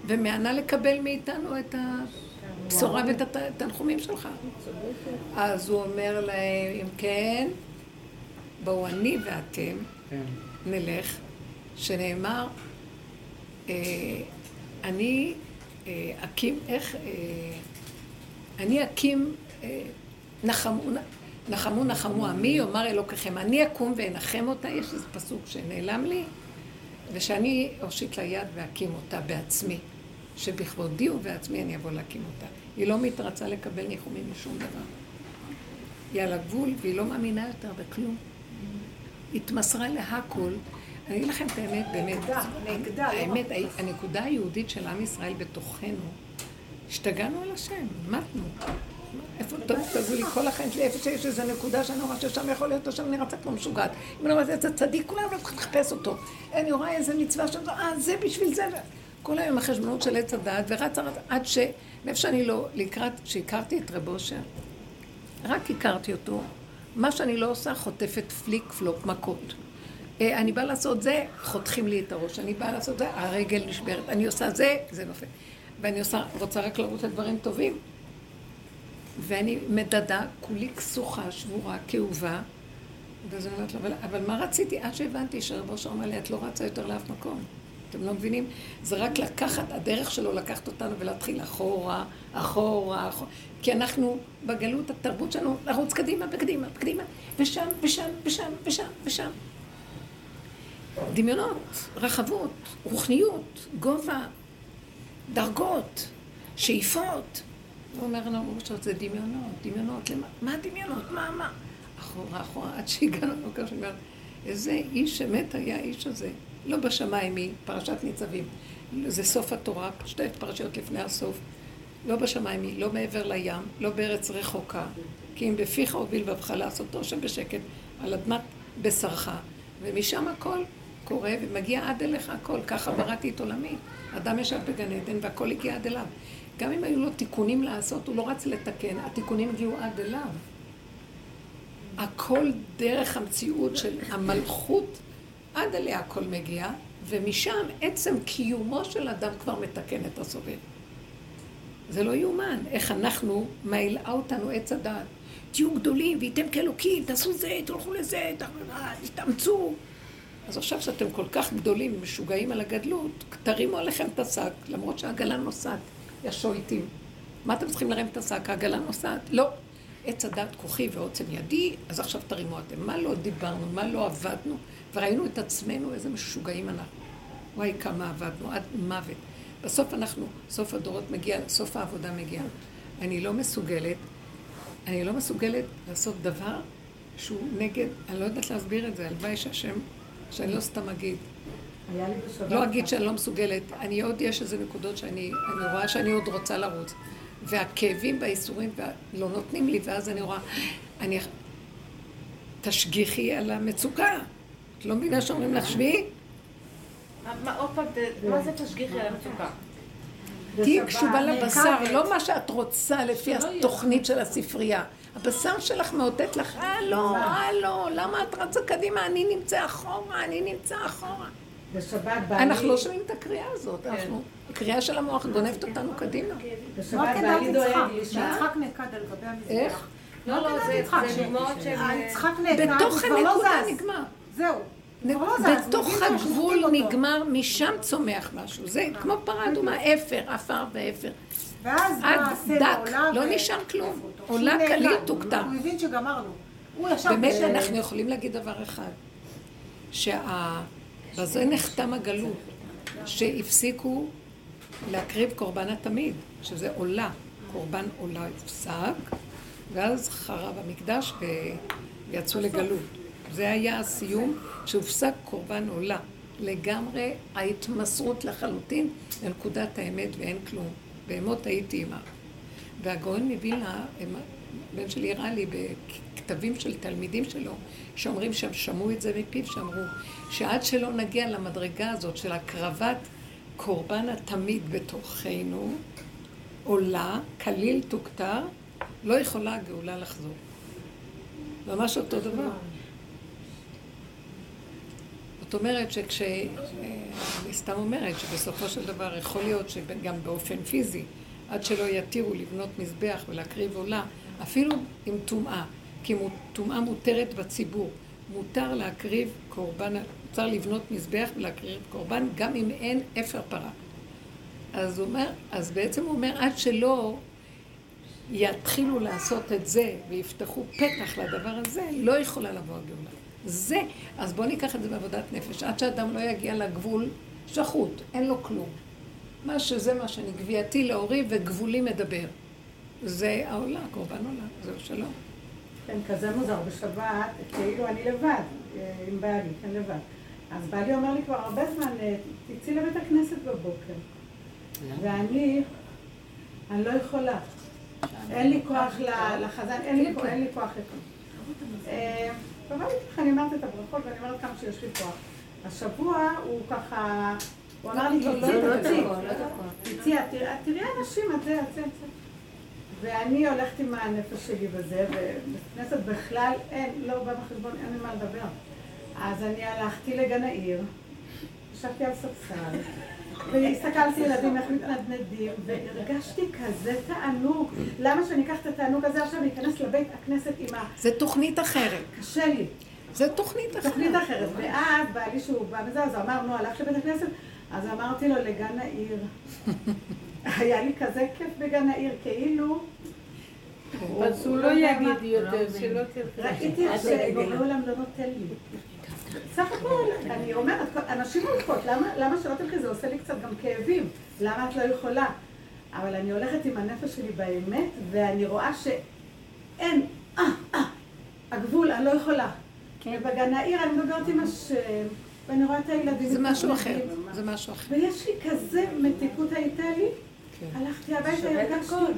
ומענה לקבל מאיתנו את הבשורה ואת התנחומים שלך. אז הוא אומר להם, אם כן, בואו אני ואתם כן. נלך, שנאמר, אה, אני אה, אקים, איך, אה, אני אקים, נחמו, נחמו נחמו עמי, יאמר אלוקיכם, אני אקום ואנחם אותה, יש איזה פסוק שנעלם לי, ושאני אושיט לה יד ואקים אותה בעצמי, שבכבודי ובעצמי אני אבוא להקים אותה. היא לא מתרצה לקבל ניחומים משום דבר. היא על הגבול והיא לא מאמינה יותר בכלום. התמסרה להכל. אני אגיד לכם את האמת, באמת. נגדה, לא האמת, הנקודה היהודית של עם ישראל בתוכנו, השתגענו על השם, מתנו. איפה תבוא לי כל החיים שלי, איפה שיש איזו נקודה שאני רואה ששם יכול להיות, אני רצה כמו משוגעת. אם אני אומרת, איזה צדיק, כולם לא יכולים לחפש אותו. אני רואה איזה מצווה שם, אה, זה בשביל זה. כל היום החשבונות של עץ הדעת, ורצה רצה, עד ש... מאיפה שאני לא, לקראת, שהכרתי את רב אושר, רק הכרתי אותו, מה שאני לא עושה חוטפת פליק פלופ מכות. אה, אני באה לעשות זה, חותכים לי את הראש. אני באה לעשות זה, הרגל נשברת. אני עושה זה, זה נופל. ואני עושה, רוצה רק לרוץ לדברים טובים. ואני מדדה, כולי כסוחה, שבורה, כאובה. אני אומרת לו, אבל, אבל מה רציתי? עד שהבנתי שרבו אושר לי, את לא רצה יותר לאף מקום. אתם לא מבינים? זה רק לקחת, הדרך שלו לקחת אותנו ולהתחיל אחורה, אחורה, אחורה. כי אנחנו בגלות, התרבות שלנו, לרוץ קדימה וקדימה וקדימה, ושם, ושם, ושם, ושם, ושם. דמיונות, רחבות, רוחניות, גובה, דרגות, שאיפות. הוא אומר לנו, זה דמיונות, דמיונות, למה? מה הדמיונות? מה, מה? אחורה, אחורה, עד שהגענו איזה איש אמת היה האיש הזה. לא בשמיים היא, פרשת ניצבים. זה סוף התורה, שתי פרשיות לפני הסוף. לא בשמיים היא, לא מעבר לים, לא בארץ רחוקה. כי אם בפיך הוביל ובך לעשותו שבשקט, על אדמת בשרך. ומשם הכל קורה ומגיע עד אליך הכל. ככה בראתי את עולמי. אדם ישב בגן עדן והכל הגיע עד אליו. גם אם היו לו תיקונים לעשות, הוא לא רץ לתקן, התיקונים הגיעו עד אליו. הכל דרך המציאות של המלכות עד אליה הכל מגיע, ומשם עצם קיומו של אדם כבר מתקן את הסובב. זה לא יאומן, איך אנחנו, מה הלאה אותנו עץ הדעת. תהיו גדולים וייתם כאלוקים, תעשו זה, תלכו לזה, תאמצו. אז עכשיו שאתם כל כך גדולים, משוגעים על הגדלות, תרימו עליכם את השק, למרות שהעגלה נוסעת, יש שועטים. מה אתם צריכים להרים את השק? העגלה נוסעת? לא. עץ הדת כוחי ועוצם ידי, אז עכשיו תרימו אתם. מה לא דיברנו? מה לא עבדנו? וראינו את עצמנו, איזה משוגעים אנחנו. וואי, כמה עבדנו, עד מוות. בסוף אנחנו, סוף הדורות מגיע, סוף העבודה מגיע. אני לא מסוגלת, אני לא מסוגלת לעשות דבר שהוא נגד, אני לא יודעת להסביר את זה, הלוואי שהשם, שאני לא סתם אגיד. לא אגיד שאני לא מסוגלת, אני עוד, יש איזה נקודות שאני אני רואה שאני עוד רוצה לרוץ. והכאבים והאיסורים וה- לא נותנים לי, ואז אני רואה, אני... תשגיחי על המצוקה. את לא מבינה שאומרים לך, שבי? מה- מה, עוד פעם, ת- מה זה תשגיחי על המצוקה? תהיי קשובה לבשר. לא מה שאת רוצה לפי התוכנית של הספרייה. הבשר שלך מאותת לך, הלו, הלו, למה את רצה קדימה? אני נמצא אחורה, אני נמצא אחורה. בשבת בעלי... אנחנו לא שומעים את הקריאה הזאת, אנחנו... הקריאה של המוח גונבת אותנו קדימה. בשבת לא כדאי בעלי דואג יצחק, לי. שיצחק נעקד על גבי המזבח. איך? לא, לא, זה יצחק, זה דוגמאות שהן... אה, יצחק נעקד, בתוך הוא כבר לא הנקודה זז. זהו. לא בתוך הגבול. נגמר, משם צומח משהו. זה כמו פרה אדומה, אפר, עפר ואפר. ואז דק, עולה לא נשאר כלום. עולה קליל תוכתר. הוא הבין שגמרנו. הוא ישב באמת. אנחנו יכולים להגיד דבר אחד, שבזה נחתם הגלות, שהפסיקו להקריב קורבן התמיד, שזה עולה. קורבן עולה הופסק, ואז חרב המקדש ויצאו לגלות. זה היה הסיום שהופסק קורבן עולה. לגמרי ההתמסרות לחלוטין לנקודת האמת ואין כלום. בהמות הייתי עמה. והגאון מווילנה, הבן שלי הראה לי בכתבים של תלמידים שלו, שאומרים שהם שמעו את זה מפיו, שאמרו שעד שלא נגיע למדרגה הזאת של הקרבת קורבן התמיד בתוכנו, עולה, כליל תוכתר, לא יכולה הגאולה לחזור. ממש אותו דבר. זאת אומרת שכש... אה, אני סתם אומרת שבסופו של דבר יכול להיות שגם באופן פיזי, עד שלא יתירו לבנות מזבח ולהקריב עולה, אפילו עם טומאה, כי טומאה מותרת בציבור. מותר להקריב קורבן, מותר לבנות מזבח ולהקריב קורבן גם אם אין אפר פרה. אז אומר, אז בעצם הוא אומר, עד שלא יתחילו לעשות את זה ויפתחו פתח לדבר הזה, לא יכולה לבוא הגאולה. זה, אז בואו ניקח את זה בעבודת נפש. עד שאדם לא יגיע לגבול, שחוט, אין לו כלום. מה שזה מה שאני, גבייתי להוריד וגבולי מדבר. זה העולה, קורבן עולה, זהו שלום. כן, כזה מוזר, בשבת, כאילו אני לבד, אה, עם בעלי, כן לבד. אז בעלי אומר לי כבר הרבה זמן, אה, תצאי לבית הכנסת בבוקר. ואני, אני לא יכולה. אין לי כוח לחזן, אין לי כוח, אין לי כוח לכלום. ואמרתי ככה, אני אומרת את הברכות ואני אומרת כמה שיש לי כוח. השבוע הוא ככה, הוא אמר לי, את תראי- את תראי אנשים, את זה, את זה, את זה. ואני הולכת עם הנפש שלי בזה, ובכנסת בכלל אין, לא בא בחשבון, אין לי מה לדבר. אז אני הלכתי לגן העיר, ישבתי על ספסל, והסתכלתי ילדים איך מתנדנדים, והרגשתי כזה תענוג. למה שאני אקח את התענוג הזה עכשיו להיכנס לבית הכנסת עם ה... זה תוכנית אחרת. קשה לי. זה תוכנית אחרת. תוכנית אחרת. ואז בעלי שהוא בא מזה, אז אמר, נו, הלכת לבית הכנסת? אז אמרתי לו, לגן העיר. היה לי כזה כיף בגן העיר, כאילו... אז הוא לא יגיד יותר, שלא תרצה. ראיתי שבורא עולם לא נותן לי. סך הכל, אני אומרת, אנשים הולכות, למה, למה שלא תלכי? זה עושה לי קצת גם כאבים. למה את לא יכולה? אבל אני הולכת עם הנפש שלי באמת, ואני רואה שאין, אה, אה, הגבול, אני לא יכולה. ובגן העיר אני מדברת עם השם, ואני רואה את הילדים. זה משהו אחר. זה משהו אחר. ויש לי כזה מתיקות הייתה לי, כן. הלכתי הביתה, הרגשתי. הכל.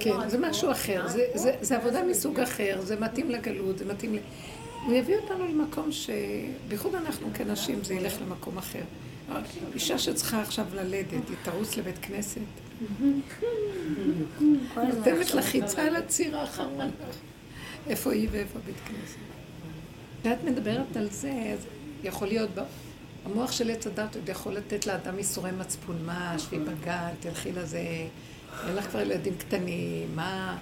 כן, זה משהו אחר, זה, זה, זה עבודה מסוג אחר, זה מתאים לגלות, זה מתאים ל... הוא יביא אותנו למקום ש... בייחוד אנחנו כנשים, זה ילך למקום אחר. אישה שצריכה עכשיו ללדת, היא תרוץ לבית כנסת. נותנת לחיצה על הציר האחרון. איפה היא ואיפה בית כנסת. כשאת מדברת על זה, אז יכול להיות, המוח של עץ הדת עוד יכול לתת לאדם ייסורי מצפון, מה, שבי בגן, תלכי לזה, אין לך כבר ילדים קטנים, מה...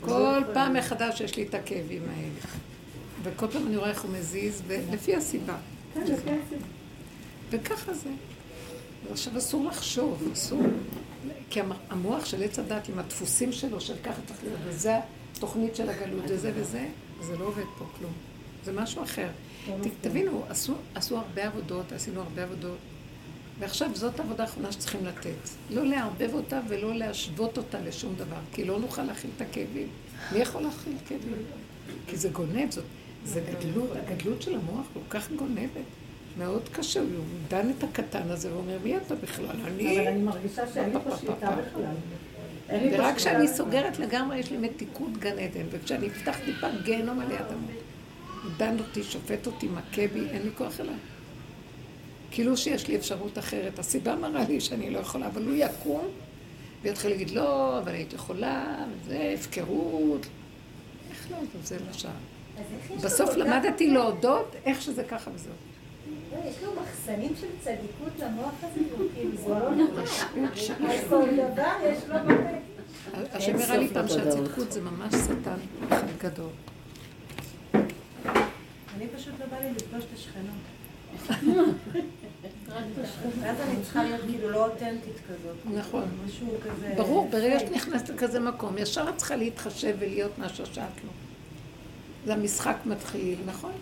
כל פעם מחדש יש לי את הכאבים האלה. וכל פעם אני רואה איך הוא מזיז, ולפי הסיבה. כן, לפי הסיבה. וככה זה. עכשיו אסור לחשוב, אסור. כי המ- המוח של עץ הדת עם הדפוסים שלו, של ככה צריך להיות, וזה התוכנית של הגלות, וזה וזה, זה לא עובד פה כלום. זה משהו אחר. ת- תבינו, עשו, עשו הרבה עבודות, עשינו הרבה עבודות, ועכשיו זאת העבודה האחרונה שצריכים לתת. לא לערבב אותה ולא להשוות אותה לשום דבר, כי לא נוכל להכיל את הכאבים. מי יכול להכיל כאבים? כי זה גונב, זאת, זה גדלות, הגדלות של המוח כל כך גונבת. מאוד קשה, הוא דן את הקטן הזה ואומר, מי אתה בכלל? אבל אני... אני מרגישה שאין לי פה שליטה בכלל. ורק. כשאני סוגרת לגמרי, יש לי מתיקות גן עדן, וכשאני אפתח טיפה גיהנום עלי אדמות. הוא דן אותי, שופט אותי, מכה בי, אין לי כוח אליו. כאילו שיש לי אפשרות אחרת. הסיבה מראה לי שאני לא יכולה, אבל הוא יקום ויתחיל להגיד, לא, אבל היית יכולה, וזה הפקרות. איך לא זה לשעה? אז איך יש לו בסוף למדתי להודות איך שזה ככה וזהו. לא, יש לו מחסנים של צדיקות למוח הזה, הוא כאילו, זה לא נכון. אז כל דבר יש לו. השם הראה לי פעם. שהצדקות זה ממש שטן אחד גדול. אני פשוט לא בא לי לפגוש את השכנות. ואז אני צריכה להיות כאילו לא אותנטית כזאת. נכון. משהו כזה... ברור, ברגע שאת נכנסת לכזה מקום, ישר את צריכה להתחשב ולהיות מה ששאת לא. זה המשחק מתחיל, נכון?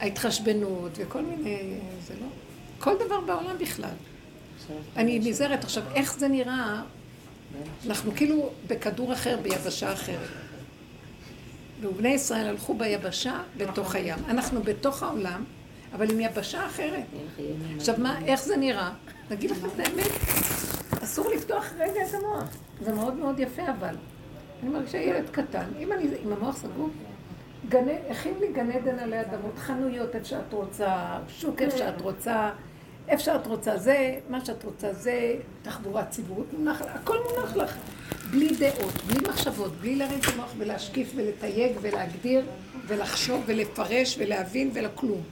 ההתחשבנות וכל מיני, זה לא. כל דבר בעולם בכלל. אני נזהרת עכשיו, איך זה נראה? אנחנו כאילו בכדור אחר, ביבשה אחרת. ובני ישראל הלכו ביבשה בתוך הים. אנחנו בתוך העולם, אבל עם יבשה אחרת. עכשיו, מה, איך זה נראה? נגיד לכם את האמת, אסור לפתוח רגע את המוח. זה מאוד מאוד יפה, אבל. אני מרגישה ילד קטן, אם אני עם המוח סגור, גני, הכין לי גן עדן עלי אדמות, חנויות איפה שאת רוצה, שוק איפה שאת רוצה, איפה שאת רוצה זה, מה שאת רוצה זה, תחבורה ציבורית, מונח, הכל מונח לך. בלי דעות, בלי מחשבות, בלי להרים את המוח ולהשקיף ולתייג ולהגדיר ולחשוב ולפרש ולהבין ולכלום.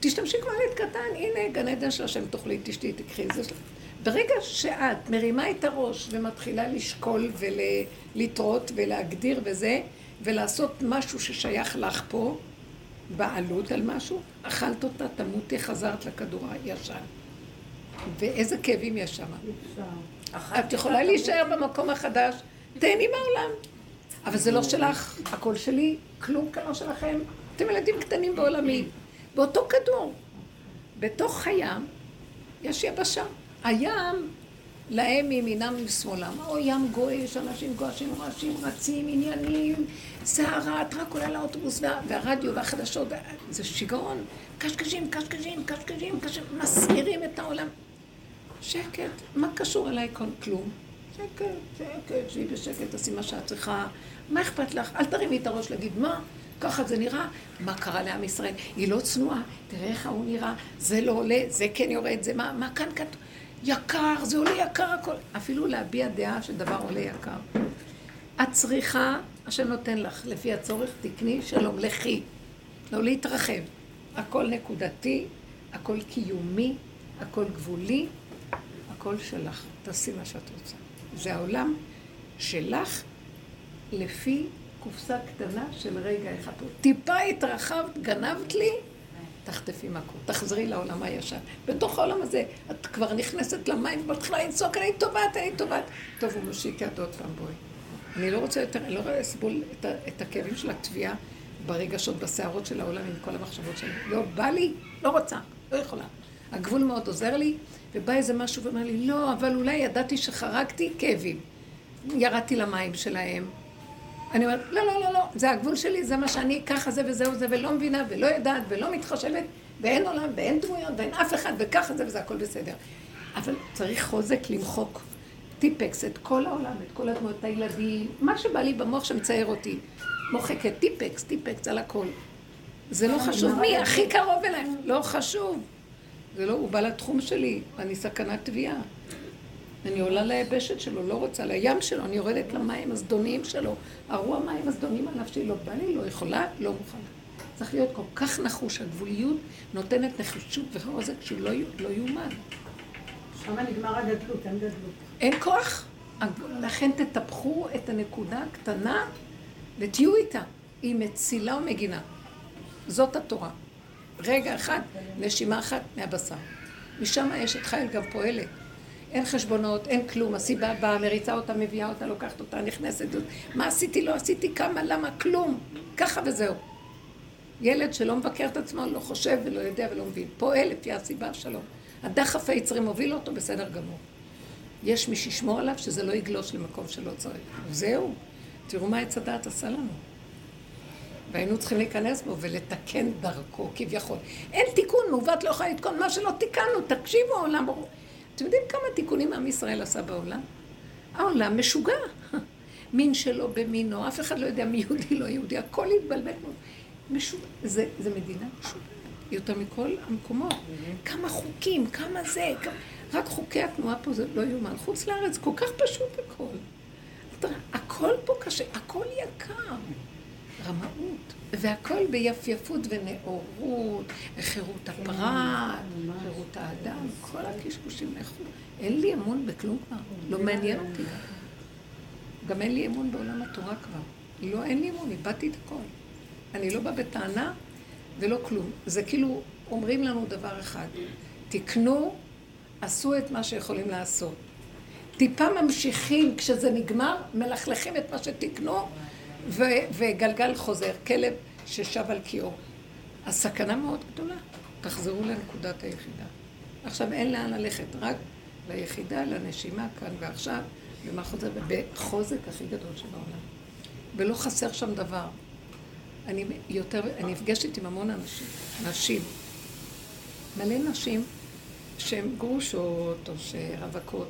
תשתמשי כמו ילד קטן, הנה גן עדן של השם תאכלי, תשתי, תקחי, זה שלך. ברגע שאת מרימה את הראש ומתחילה לשקול ולטרות ולהגדיר וזה, ולעשות משהו ששייך לך פה, בעלות על משהו, אכלת אותה, תמותי, חזרת לכדור הישן. ואיזה כאבים יש שם. את יכולה להישאר במקום החדש, תהני מהעולם. אבל זה לא שלך, הכל שלי, כלום כאן לא שלכם. אתם ילדים קטנים בעולמי. באותו כדור. בתוך הים יש יבשה. הים, להם מימינם ומשמאלם. או ים גועש, אנשים גועשים, רעשים, רצים, עניינים, סערה, את רק עולה לאוטובוס, וה, והרדיו והחדשות, זה שיגעון. קשקשים, קשקשים, קשקשים, קשקשים, מסעירים את העולם. שקט, מה קשור אליי כל כלום? שקט, שקט, שבי בשקט, תעשי מה שאת צריכה. מה אכפת לך? אל תרימי את הראש להגיד, מה? ככה זה נראה? מה קרה לעם ישראל? היא לא צנועה, תראה איך ההוא נראה, זה לא עולה, זה כן יורד, זה מה, מה כאן כתוב? יקר, זה עולה יקר הכל. אפילו להביע דעה שדבר עולה יקר. את צריכה, השם נותן לך, לפי הצורך, תקני שלום, לכי. לא להתרחב. הכל נקודתי, הכל קיומי, הכל גבולי, הכל שלך. תעשי מה שאת רוצה. זה העולם שלך לפי קופסה קטנה של רגע אחד. טיפה התרחבת, גנבת לי, תחטפי מכות, תחזרי לעולם הישן. בתוך העולם הזה, את כבר נכנסת למים ומתחילה לצעוק, אני טובעת, אני טובעת. טוב, הוא מושיט יד עוד פעם, בואי. אני לא רוצה יותר, אני לא רואה לסבול את, את הכאבים של התביעה ברגשות, בסערות של העולם עם כל המחשבות שלי. לא בא לי, לא רוצה, לא יכולה. הגבול מאוד עוזר לי, ובא איזה משהו ואומר לי, לא, אבל אולי ידעתי שחרגתי כאבים. ירדתי למים שלהם. אני אומרת, לא, לא, לא, לא, זה הגבול שלי, זה מה שאני, ככה זה וזהו זה, ולא מבינה, ולא יודעת, ולא מתחשבת, ואין עולם, ואין דמויות, ואין אף אחד, וככה זה וזה, הכל בסדר. אבל צריך חוזק למחוק טיפקס את כל העולם, את כל הדמויות, את הילדים, מה שבא לי במוח שמצייר אותי. מוחקת טיפקס, טיפקס על הכל. זה לא חשוב מי, הכי קרוב אליי, לא חשוב. זה לא, הוא בא לתחום שלי, אני סכנת תביעה. אני עולה ליבשת שלו, לא רוצה, לים שלו, אני יורדת למים הזדוניים שלו. הרוע מים הזדוניים על נפשי, לא בא לי, לא יכולה, לא מוכנה. צריך להיות כל כך נחוש, הגבוליות נותנת נחישות וחוזק שהוא לא, לא יאומן. שם נגמר הגדלות, אין גדלות. אין כוח. לכן תטפחו את הנקודה הקטנה ותהיו איתה. היא מצילה ומגינה. זאת התורה. רגע אחד, נשימה אחת מהבשר. משם האשת חיל גם פועלת. אין חשבונות, אין כלום, הסיבה באה, מריצה אותה, מביאה אותה, לוקחת אותה, נכנסת. מה עשיתי, לא עשיתי, כמה, למה, כלום. ככה וזהו. ילד שלא מבקר את עצמו, לא חושב ולא יודע ולא מבין. פועל לפי הסיבה שלו. הדחף היצרי מוביל אותו, בסדר גמור. יש מי שישמור עליו שזה לא יגלוש למקום שלא צריך. זהו. תראו מה עץ הדעת עשה לנו. והיינו צריכים להיכנס בו ולתקן דרכו כביכול. אין תיקון, מעוות לא יכולה לתקון מה שלא תיקנו, תקשיבו העולם. אתם יודעים כמה תיקונים עם ישראל עשה בעולם? העולם משוגע. מין שלו במינו, אף אחד לא יודע מי יהודי לא יהודי, הכל התבלבל. משוגע. זה, זה מדינה משוגעת, יותר מכל המקומות. כמה חוקים, כמה זה, כמה... רק חוקי התנועה פה זה לא יאומן. חוץ לארץ כל כך פשוט הכל. הכל פה קשה, הכל יקר. רמאות, והכל ביפייפות ונאורות, וחירות הפרט, חירות האדם, כל הקשקושים לכו. אין לי אמון בכלום כבר, לא מעניין אותי. גם אין לי אמון בעולם התורה כבר. לא, אין לי אמון, איבדתי את הכל. אני לא באה בטענה ולא כלום. זה כאילו אומרים לנו דבר אחד, תקנו, עשו את מה שיכולים לעשות. טיפה ממשיכים, כשזה נגמר, מלכלכים את מה שתקנו, ו- וגלגל חוזר, כלב ששב על קיאו. הסכנה מאוד גדולה. תחזרו לנקודת היחידה. עכשיו אין לאן ללכת, רק ליחידה, לנשימה, כאן ועכשיו, ומה חוזר, בחוזק הכי גדול של העולם. ולא חסר שם דבר. אני יותר, אני נפגשת עם המון אנשים, נשים. מלא נשים שהן גרושות, או שרווקות,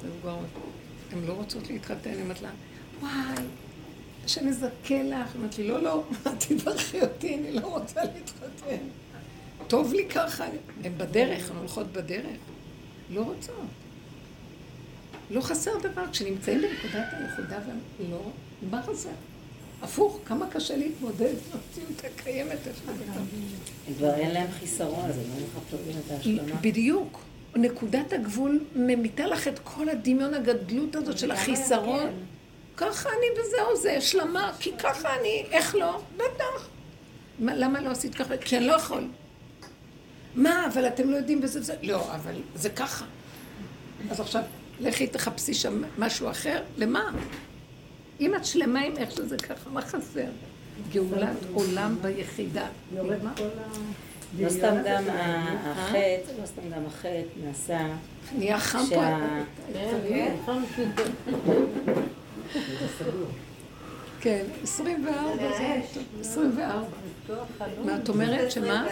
הן לא רוצות להתחתן, אני אומרת לה, וואי, שנזכה לך. אמרתי לי, לא, לא, תברכי אותי, אני לא רוצה להתחתן. טוב לי ככה, הן בדרך, הן הולכות בדרך. לא רוצות. לא חסר דבר. כשנמצאים בנקודת היחודה, לא, מה חסר? הפוך, כמה קשה להתמודד עם המציאות הקיימת. כבר אין להם חיסרון, אז הם לא מחפשים את ההשלמה. בדיוק. נקודת הגבול ממיתה לך את כל הדמיון הגדלות הזאת של החיסרון. ככה אני וזהו, זה השלמה, כי ככה אני, איך לא? בטח. למה לא עשית ככה? כי אני לא יכול. מה, אבל אתם לא יודעים בזה וזה? לא, אבל זה ככה. אז עכשיו, לכי תחפשי שם משהו אחר, למה? אם את שלמה עם איך שזה ככה, מה חסר? גאולת עולם ביחידה. לא סתם גם החטא, לא סתם גם החטא נעשה... נהיה חם פה. כן, 24 זה 24. מה את אומרת? שמה?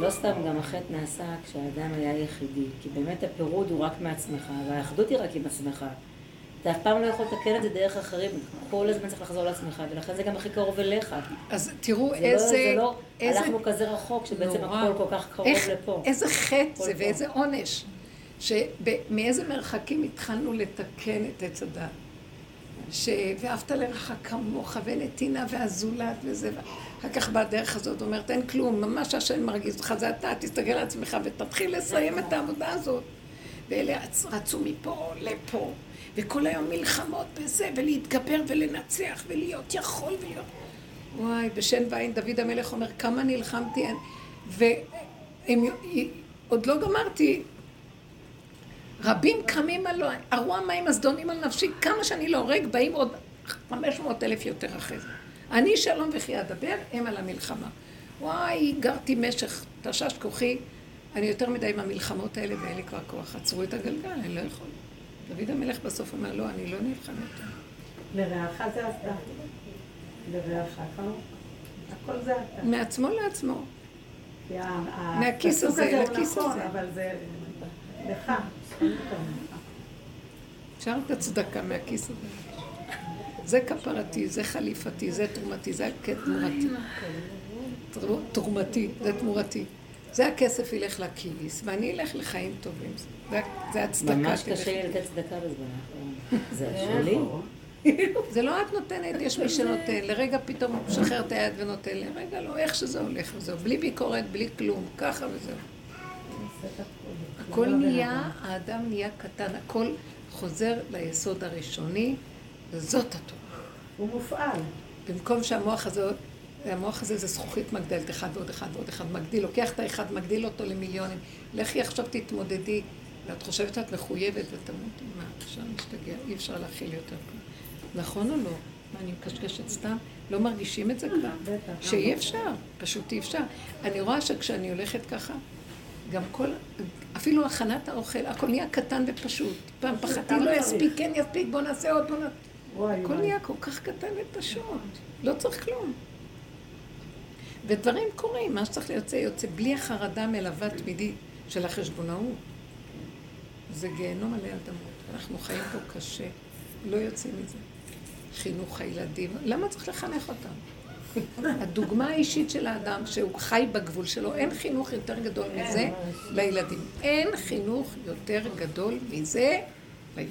לא סתם גם החטא נעשה כשהאדם היה יחידי, כי באמת הפירוד הוא רק מעצמך, והאחדות היא רק עם עצמך. אתה אף פעם לא יכול לתקן את זה דרך אחרים, כל הזמן צריך לחזור לעצמך, ולכן זה גם הכי קרוב אליך. אז תראו זה איזה... לא, זה לא, איזה... הלכנו כזה רחוק, שבעצם נורא. הכל כל כך קרוב איך, לפה. איזה חטא זה. ואיזה עונש. שמאיזה מרחקים התחלנו לתקן את עץ הדת. ש... ואהבת לרעך כמוך, ונתינה והזולת וזה. אחר כך בדרך הזאת אומרת, אין כלום, ממש השם מרגיז אותך, זה אתה, תסתכל על עצמך ותתחיל לסיים את העבודה הזאת. ואלה רצ- רצו מפה לפה, וכל היום מלחמות בזה, ולהתגבר ולנצח, ולהיות יכול ולהיות... וואי, בשן ועין דוד המלך אומר, כמה נלחמתי, והם... עוד לא גמרתי, רבים קמים על הרוע מים הזדונים על נפשי, כמה שאני לא הורג, באים עוד 500 אלף יותר אחרי זה. אני שלום וכי אדבר, הם על המלחמה. וואי, גרתי משך תשש כוחי, אני יותר מדי עם המלחמות האלה ואין לי כבר כוח. עצרו את הגלגל, אני לא יכול. דוד המלך בסוף אומר, לא, אני לא נלחם יותר. לרעך זה אתה. לרעך, כמה? הכל זה אתה. מעצמו לעצמו. מהכיס הזה לכיס נכון, הזה. אבל זה לך. אפשר את הצדקה מהכיס הזה. זה כפרתי, זה חליפתי, זה תרומתי, זה תמורתי. תר- תרומתי, זה תמורתי. זה הכסף ילך לכיס, ואני אלך לחיים טובים. זה- הצדקה ממש. קשה לי לתת צדקה בזמן האחרון. זה שלי. זה לא את נותנת, יש מי שנותן. לרגע פתאום הוא משחרר את היד ונותן לי. רגע לא, איך שזה הולך וזהו. בלי ביקורת, בלי כלום, ככה וזהו. הכל נהיה, האדם נהיה קטן, הכל חוזר ליסוד הראשוני, וזאת התורה. הוא מופעל. במקום שהמוח הזה, המוח הזה זה זכוכית מגדלת, אחד ועוד אחד ועוד אחד מגדיל, לוקח את האחד, מגדיל אותו למיליונים. לכי עכשיו תתמודדי, ואת חושבת שאת מחויבת ותמותי, מה, אפשר להשתגע, אי אפשר להכיל יותר כלום. נכון או לא? מה, אני מקשקשת סתם? לא מרגישים את זה כבר? בטח. שאי אפשר, פשוט אי אפשר. אני רואה שכשאני הולכת ככה, גם כל, אפילו הכנת האוכל, הכל נהיה קטן ופשוט. פעם פחדתי, לא יספיק, כן יספיק, בוא נעשה עוד, בוא נעשה. הכל. נהיה כל כך קטן ופשוט, לא צריך כלום. ודברים קורים, מה שצריך יוצא יוצא, בלי החרדה המלווה תמידית של החשבונאות. זה גיהנום עלי אדמות. אנחנו חיים פה קשה, לא יוצאים מזה. חינוך הילדים, למה צריך לחנך אותם? הדוגמה האישית של האדם, שהוא חי בגבול שלו, אין חינוך יותר גדול מזה לילדים. אין חינוך יותר גדול מזה לילד.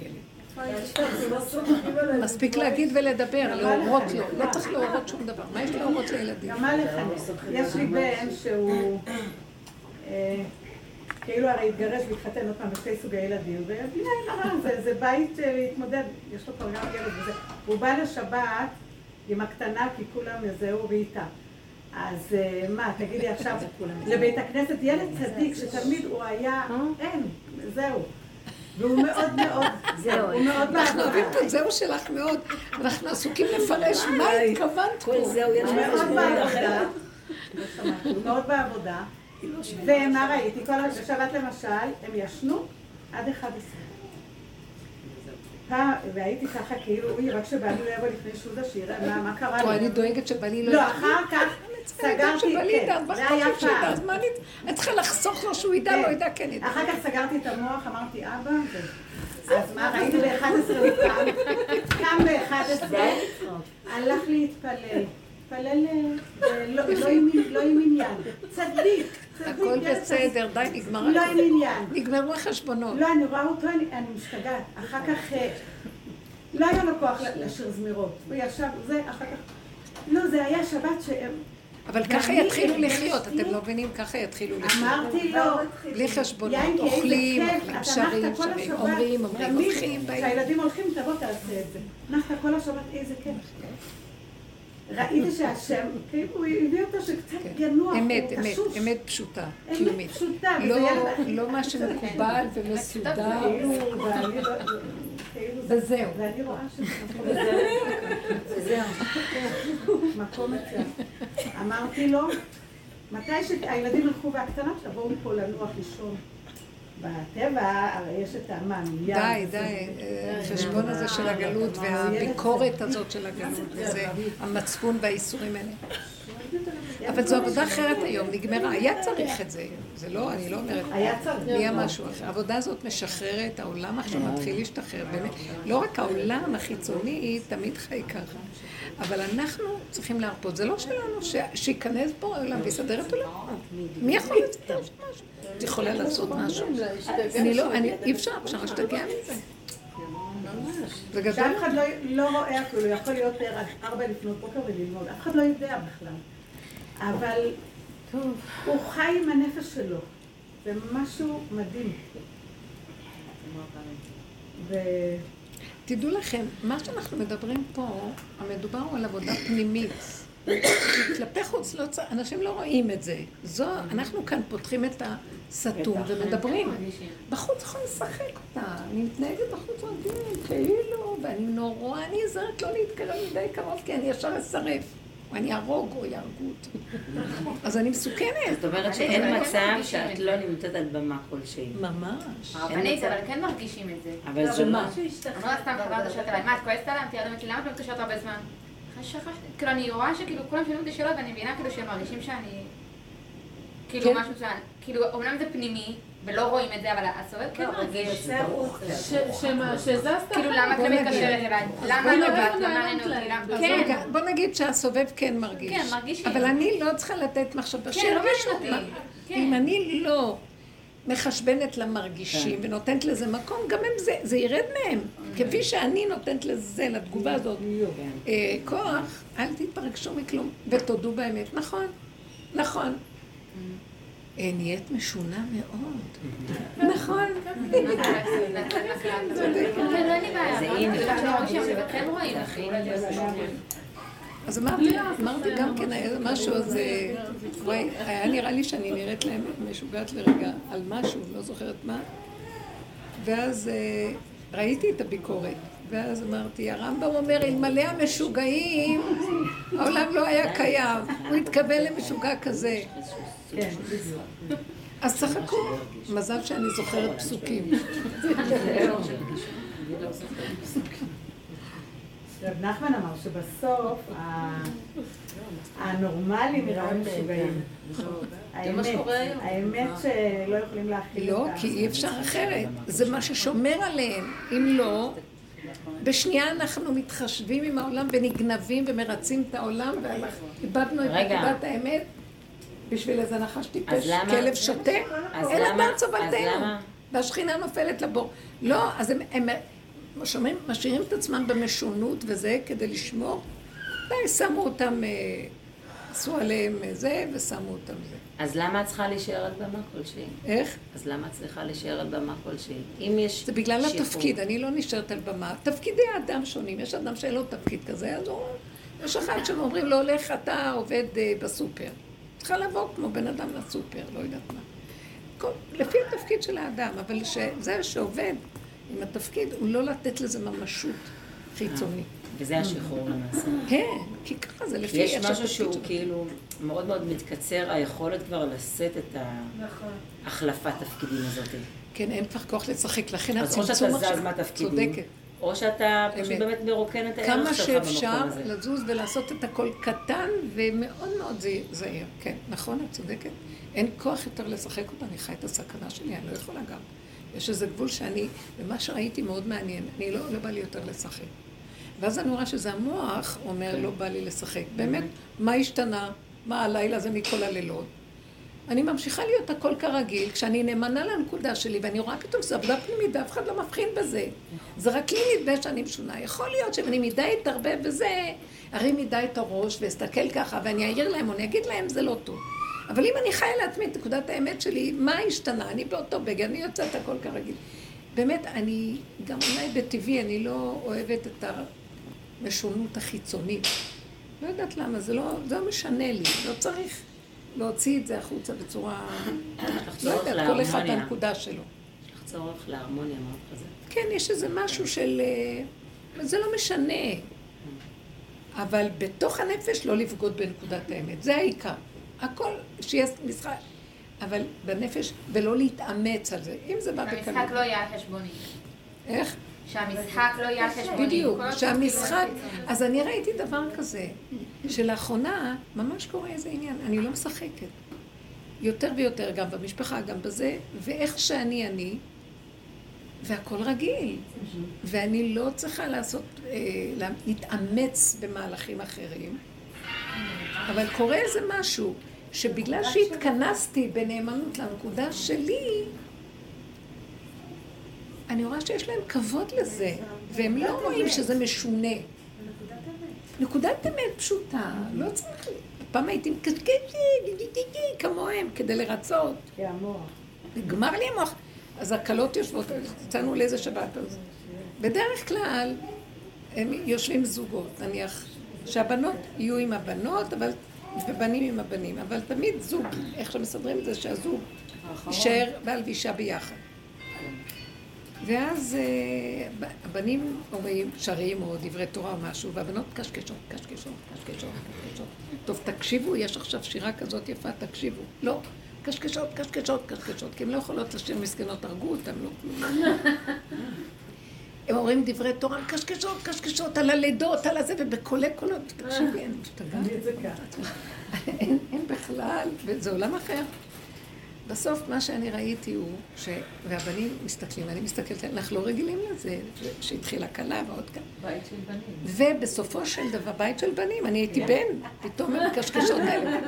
מספיק להגיד ולדבר, להורות לו. לא צריך להורות שום דבר. מה יש להורות לילדים? גם? יש לי בן שהוא אה, כאילו הרי התגרש והתחתן עוד פעם בשתי סוגי ילדים, ובלי עין הרע, זה- זה בית אה, להתמודד, יש לו כבר גם ילד וזה. הוא בא לשבת עם הקטנה, כי כולם זהו ואיתה. אז אה, מה, תגידי עכשיו, לבית הכנסת ילד צדיק שתמיד הוא היה, אין, זהו. והוא מאוד מאוד, זהו. הוא מאוד אנחנו בעבודה. אוהבים את זהו שלך מאוד. אנחנו עסוקים לפרש מה התכוונת פה. זהו, יש הוא לו מאוד בעבודה. הוא מאוד בעבודה, ומה ראיתי? כל ה- בשבת למשל, הם ישנו עד 11. פעם, והייתי ככה כאילו, אוי, רק שבעלי לא יבוא לפני שודה, שיראה מה מה קרה או, לי. אני דואגת שבעלי לא... לא, אחר כך סגרתי, כן, זה היה? פעם. אני... צריכה לחסוך לו שהוא ידע, כן. לא ידע, כן ידע. אחר כך סגרתי את המוח, אמרתי, אבא, אז מה, ראיתי ב-11 הוא קם, קם ב-11, הלך להתפלל. התפלל אה, לא- לא עם- לא עם עניין. צדיק, צדיק. הכל בסדר, די, נגמר לא עם. עניין. נגמרו החשבונות. לא, אני רואה אותו, אני, משתגעת. אחר כך, אה, לא היה לו כוח לשיר זמירות. הוא ישב, זה, אחר כך... לא, זה היה שבת שהם... אבל ככה יתחילו לחיות, אתם לא מבינים? ככה יתחילו לחיות. אמרתי לו, בלי חשבונות, אוכלים, שרים, שרים, אומרים, אומרים, הולכים, באים. כשהילדים הולכים, תבוא תעשה את זה. נחת כל השבת, איזה כיף. ראיתי שהשם, כאילו הוא הביא אותו שקצת כן. ינוח, אמת, הוא אמת, תשוש. אמת פשוטה, אמת קיומית. פשוטה, וזה לא- לא מה שמקובל ומסודר. כאילו, ואני לא- כאילו זה- וזהו. ואני רואה שזה מקום וזהו. מקום אצלם. אמרתי לו, מתי שהילדים ילכו והקטנה, תבואו פה לנוח לישון. בטבע הרי יש את המן, ים. די, וזה. די, החשבון הזה של הגלות והביקורת הזאת של הגלות, וזה המצפון והאיסורים האלה. אבל זו עבודה אחרת היום, נגמרה, היה צריך את זה, זה לא, אני לא אומרת, היה צריך. נהיה משהו אחר. העבודה הזאת משחררת, העולם עכשיו מתחיל להשתחרר, באמת. לא רק העולם החיצוני תמיד חי ככה, אבל אנחנו צריכים להרפות. זה לא שלנו, ש- שייכנס פה העולם ויסדר את עולמו. מי יכול לסדר משהו? את יכולה לעשות משהו? אני לא, אני, אי אפשר, אפשר להשתגע מזה. זה גדול. שאף אחד לא, לא רואה אפילו, הוא יכול להיות ער עד ארבע לפנות בוקר וללמוד, אף אחד לא יודע בכלל. אבל הוא חי עם הנפש שלו, זה משהו מדהים. ו... תדעו לכם, מה שאנחנו מדברים פה, המדובר הוא על עבודה פנימית. כלפי חוץ, לא צ... אנשים לא רואים את זה. זו, אנחנו כאן פותחים את הסתום ומדברים. בחוץ יכולים לשחק אותה. אני מתנהגת בחוץ רגיל, כאילו, ואני נורא נזהרת לא להתקרב מדי קרוב, כי אני ישר אשרף. או אני אהרוג או יהרגו אותי. אז אני מסוכנת. זאת אומרת שאין מצב שאת לא נמצאת על במה כלשהי. ממש. הרבנית, אבל כן מרגישים את זה. אבל זה מה? אמרה סתם חברה מתקשרת אליי, מה, את כועסת עליי? אמרתי לה, "באמת, למה את לא מתקשרת הרבה זמן? כאילו, אני רואה שכאילו כולם שואלים אותי שאלות ואני מבינה כאילו שהם מרגישים שאני... כאילו כן. משהו מסוים. כאילו, אומנם זה פנימי, ולא רואים את זה, אבל הסובב כן מרגיש. שמה, שזזת כאילו, למה את לא נגיד. מתקשרת אליי? למה לא. באת? לא. למה- אז כן. רגע, בוא נגיד שהסובב כן מרגיש. כן, מרגישים. אבל אני לא צריכה לתת מחשבה. כן, לא. מעניין אותי. כן. אם אני לא מחשבנת למרגישים ונותנת לזה מקום, גם הם זה, זה ירד מהם. כפי שאני נותנת לזה, לתגובה הזאת, אה, כוח, אל תתפרגשו מכלום, ותודו באמת. נכון, נכון. אה, נהיית משונה מאוד. נכון. רואים. אז אמרתי, אמרתי גם כן, היה משהו, אז אה, וואי, היה נראה לי שאני נראית להם משוגעת לרגע על משהו, לא זוכרת מה. ואז אה, ראיתי את הביקורת, ואז אמרתי, הרמב"ם אומר, אלמלא המשוגעים, העולם לא היה קיים. הוא התכוון למשוגע כזה. אז צחקו. מזל שאני זוכרת פסוקים. רב נחמן אמר שבסוף ה- הנורמלים נראה משוגעים. האמת, האמת שלא יכולים להכיל לא, את ה- כי אי אפשר אחרת. זה מה ששומר עליהם. אם לא, בשנייה אנחנו מתחשבים עם העולם ונגנבים ומרצים את העולם ואיבדנו את. נקודת האמת בשביל איזה נחש טיפש, כלב שותה, אין צובלתנו. אז למה- והשכינה נופלת לבור. לא, אז הם, הם שומעים, משאירים את עצמם במשונות וזה כדי לשמור. די, שמו אותם, אה, עשו עליהם אה, זה ושמו אותם זה. אז למה את צריכה להישאר על במה כלשהי? איך? אז למה את צריכה להישאר על במה כלשהי? אם יש זה בגלל שחרור- התפקיד, אני לא נשארת על במה. תפקידי האדם שונים, יש אדם שאין לו תפקיד כזה, אז הוא... יש אחד שאומרים לו, לך אתה עובד אה, בסופר. צריכה לבוא כמו בן אדם לסופר, לא יודעת מה. כל, לפי התפקיד של האדם, אבל זה שעובד עם התפקיד, הוא לא לתת לזה ממשות חיצונית. וזה השחרור למעשה. כן, כי ככה זה לפי יש משהו שהוא. כאילו מאוד מאוד מתקצר, היכולת כבר לשאת את נכון. ההחלפת תפקידים הזאת. כן, אין כבר כוח לשחק, לכן אז או שאתה הצמצום זז עכשיו מהתפקידים, צודקת. או שאתה פשוט אמת. באמת מרוקן את הערך כמה שלך שאפשר במקום הזה. לזוז ולעשות את הכל קטן ומאוד מאוד זהיר. כן, נכון, את צודקת. אין כוח יותר לשחק אותה, אני חי את הסכנה שלי, אני לא יכולה גם. יש איזה גבול שאני, ומה שראיתי מאוד מעניין, אני לא, לא בא לי יותר לשחק. ואז אני רואה שזה המוח אומר, לא בא לי לשחק. באמת, מה השתנה? מה הלילה זה מכל הלילות? אני ממשיכה להיות הכל כרגיל, כשאני נאמנה לנקודה שלי, ואני רואה פתאום שזו עבודה פנימית, ואף אחד לא מבחין בזה. זה רק לי נדמה שאני משונה. יכול להיות שאם אני מדי אתערבב בזה, ארים מדי את הראש ואסתכל ככה, ואני אעיר להם או אני אגיד להם, זה לא טוב. אבל אם אני חיה לעצמי את נקודת האמת שלי, מה השתנה? אני באותו בגן, אני יוצאת הכל כרגיל. באמת, אני, גם אולי בטבעי, אני לא אוהבת את המשונות החיצונית. לא יודעת למה, זה לא, זה לא משנה לי, לא צריך להוציא את זה החוצה בצורה... לא יודעת, כל אחד. הנקודה שלו. יש לך צורך להרמוניה מאוד חזק. כן, יש איזה משהו של... אה, זה לא משנה. אבל בתוך הנפש לא לבגוד בנקודת האמת. זה העיקר. הכל, שיהיה משחק. אבל בנפש, ולא להתאמץ על זה. אם זה בא בקלות. שהמשחק לא יהיה על חשבוני. איך? שהמשחק לא יהיה חשבוני. בדיוק, שהמשחק... כאילו. אז אני ראיתי דבר כזה, שלאחרונה ממש קורה איזה עניין, אני לא משחקת. יותר ויותר, גם במשפחה, גם בזה, ואיך שאני אני, והכל רגיל. ואני לא צריכה לעשות, אה, לה- להתאמץ במהלכים אחרים, אבל קורה איזה משהו, שבגלל שהתכנסתי בנאמנות לנקודה שלי, אני רואה שיש להם כבוד לזה, והם לא רואים שזה משונה. נקודת אמת פשוטה, לא צריך... פעם הייתי מקשקשת, כמוהם, כדי לרצות. כי המוח. נגמר לי המוח. אז הכלות יושבות, יצאנו לאיזה שבת אז. בדרך כלל הם יושבים זוגות, נניח שהבנות יהיו עם הבנות, אבל, ובנים עם הבנים, אבל תמיד זוג, איך שמסדרים את זה, שהזוג יישאר בעל ואישה ביחד. ואז אה, הבנים אומרים שרים או דברי תורה או משהו, והבנות קשקשות, קשקשות, קשקשות, קשקשות. טוב, תקשיבו, יש עכשיו שירה כזאת יפה, תקשיבו. לא, קשקשות, קשקשות, קשקשות, כי הן לא יכולות לשיר מסכנות, הרגו אותן, לא כלום. הם אומרים דברי תורה, קשקשות, קשקשות, על הלידות, על הזה, ובקולי קולות, תקשיבי, אני משתגעת. אין, אין בכלל, וזה עולם אחר. בסוף מה שאני ראיתי הוא, ש... והבנים מסתכלים, אני מסתכלת, אנחנו לא רגילים לזה, שהתחילה כלה ועוד כלה. בית של בנים. ובסופו של דבר, בית של בנים, אני הייתי בן, פתאום הם קשקשות האלה.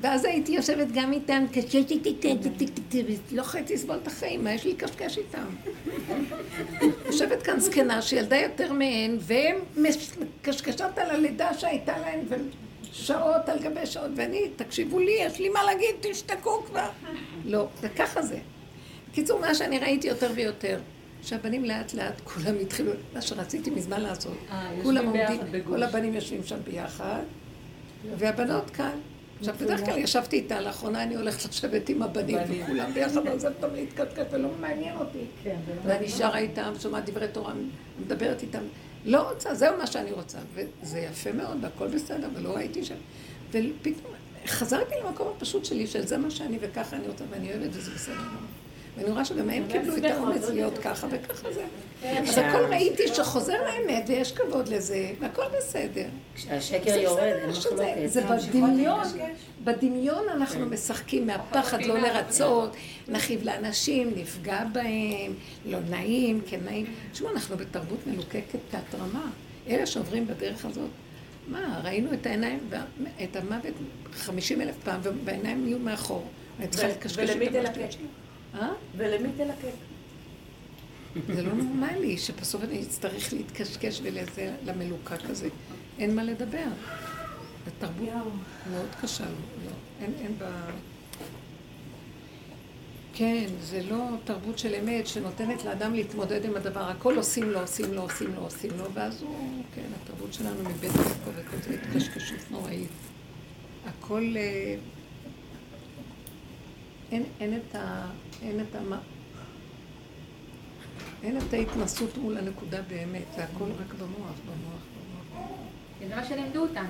ואז הייתי יושבת גם איתם, לא יכולתי לסבול את החיים, מה יש לי לקשקש איתם? יושבת כאן זקנה שילדה יותר מהן, והן מקשקשות על הלידה שהייתה להן, שעות על גבי שעות, ואני, תקשיבו לי, יש לי מה להגיד, תשתקו כבר. לא, וככה זה. בקיצור, מה שאני ראיתי יותר ויותר, שהבנים לאט לאט כולם התחילו, מה שרציתי מזמן לעשות. אה, כולם עומדים. כל הבנים יושבים שם ביחד, והבנות כאן. עכשיו, בדרך כלל ישבתי איתה, לאחרונה אני הולכת לשבת עם הבנים, בנים. וכולם ביחד, אז אותם להתקשקש, ולא מעניין אותי. כן, לא- ואני שרה איתם, שומעת דברי תורה, מדברת איתם. לא רוצה, זהו מה שאני רוצה. וזה יפה מאוד, והכל בסדר, ולא הייתי שם. ופתאום חזרתי למקום הפשוט שלי, של זה מה שאני וככה אני רוצה, ואני אוהבת וזה בסדר. ואני רואה שגם הם קיבלו את האומץ להיות ככה וככה זה. אז הכל ראיתי שחוזר לאמת ויש כבוד לזה, והכל בסדר. כשהשקר זה יורד, אין מחלוקת. זה בדמיון, בדמיון אנחנו משחקים מהפחד לא לרצות, נכאיב לאנשים, נפגע בהם, לא נעים, כן נעים. תשמעו, אנחנו בתרבות מלוקקת תת רמה. אלה שעוברים בדרך הזאת, מה, ראינו את העיניים, את המוות חמישים אלף פעם, והעיניים נהיו מאחור. אני צריכה לקשקש ולמי את תלקק? שלי. אה? ולמי תלקק? זה לא נורמלי שבסוף אני אצטרך להתקשקש ולזה, למלוקק הזה. אין מה לדבר. התרבות מאוד קשה, לא, אין, אין בה... כן, זה לא תרבות של אמת שנותנת לאדם להתמודד עם הדבר. הכל עושים לו, עושים לו, עושים לו, עושים לו, ואז הוא, כן, התרבות שלנו מבית הכל וכל זה התקשקשות נוראית. הכל... אין, אין את ה... אין את ה... אין את ההתנסות מול הנקודה באמת, זה הכל רק במוח, במוח, במוח. זה מה שלימדו אותם.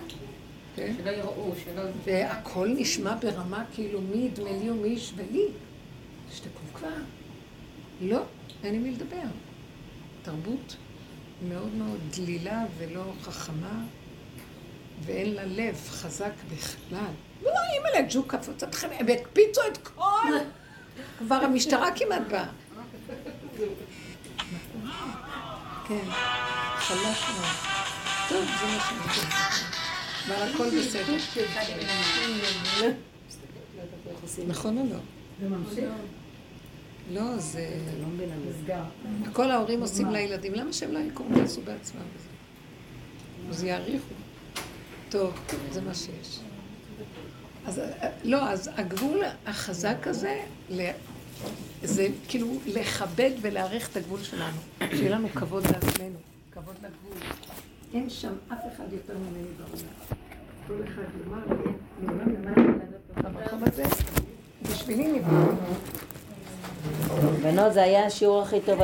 כן? שלא יראו, שלא... והכל נשמע ברמה כאילו מי ידמה לי ומי ישווה לי. תשתקו כבר. לא, אין עם מי לדבר. תרבות מאוד מאוד דלילה ולא חכמה, ואין לה לב חזק בכלל. לא, אימא'לה, ג'וק קפוץ הקפיצו את כל... כבר המשטרה כמעט באה. כן, חלש מאוד. טוב, זה מה שאני חושבת. אבל הכל בסדר. נכון או לא? זה ממשיך? לא, זה... נסגר. כל ההורים עושים לילדים, למה שהם לא יקומו ויעשו בעצמם? אז יעריכו. טוב, זה מה שיש. אז לא, אז הגבול החזק הזה, ל- זה כאילו לכבד ולהעריך את הגבול שלנו. שיהיה לנו כבוד לעצמנו, כבוד לגבול. אין שם אף אחד יותר ממני בעולם. כל אחד יאמר לי, אני אומר למעלה במקום הזה, בשבילי נברא. בנות, זה היה השיעור הכי טוב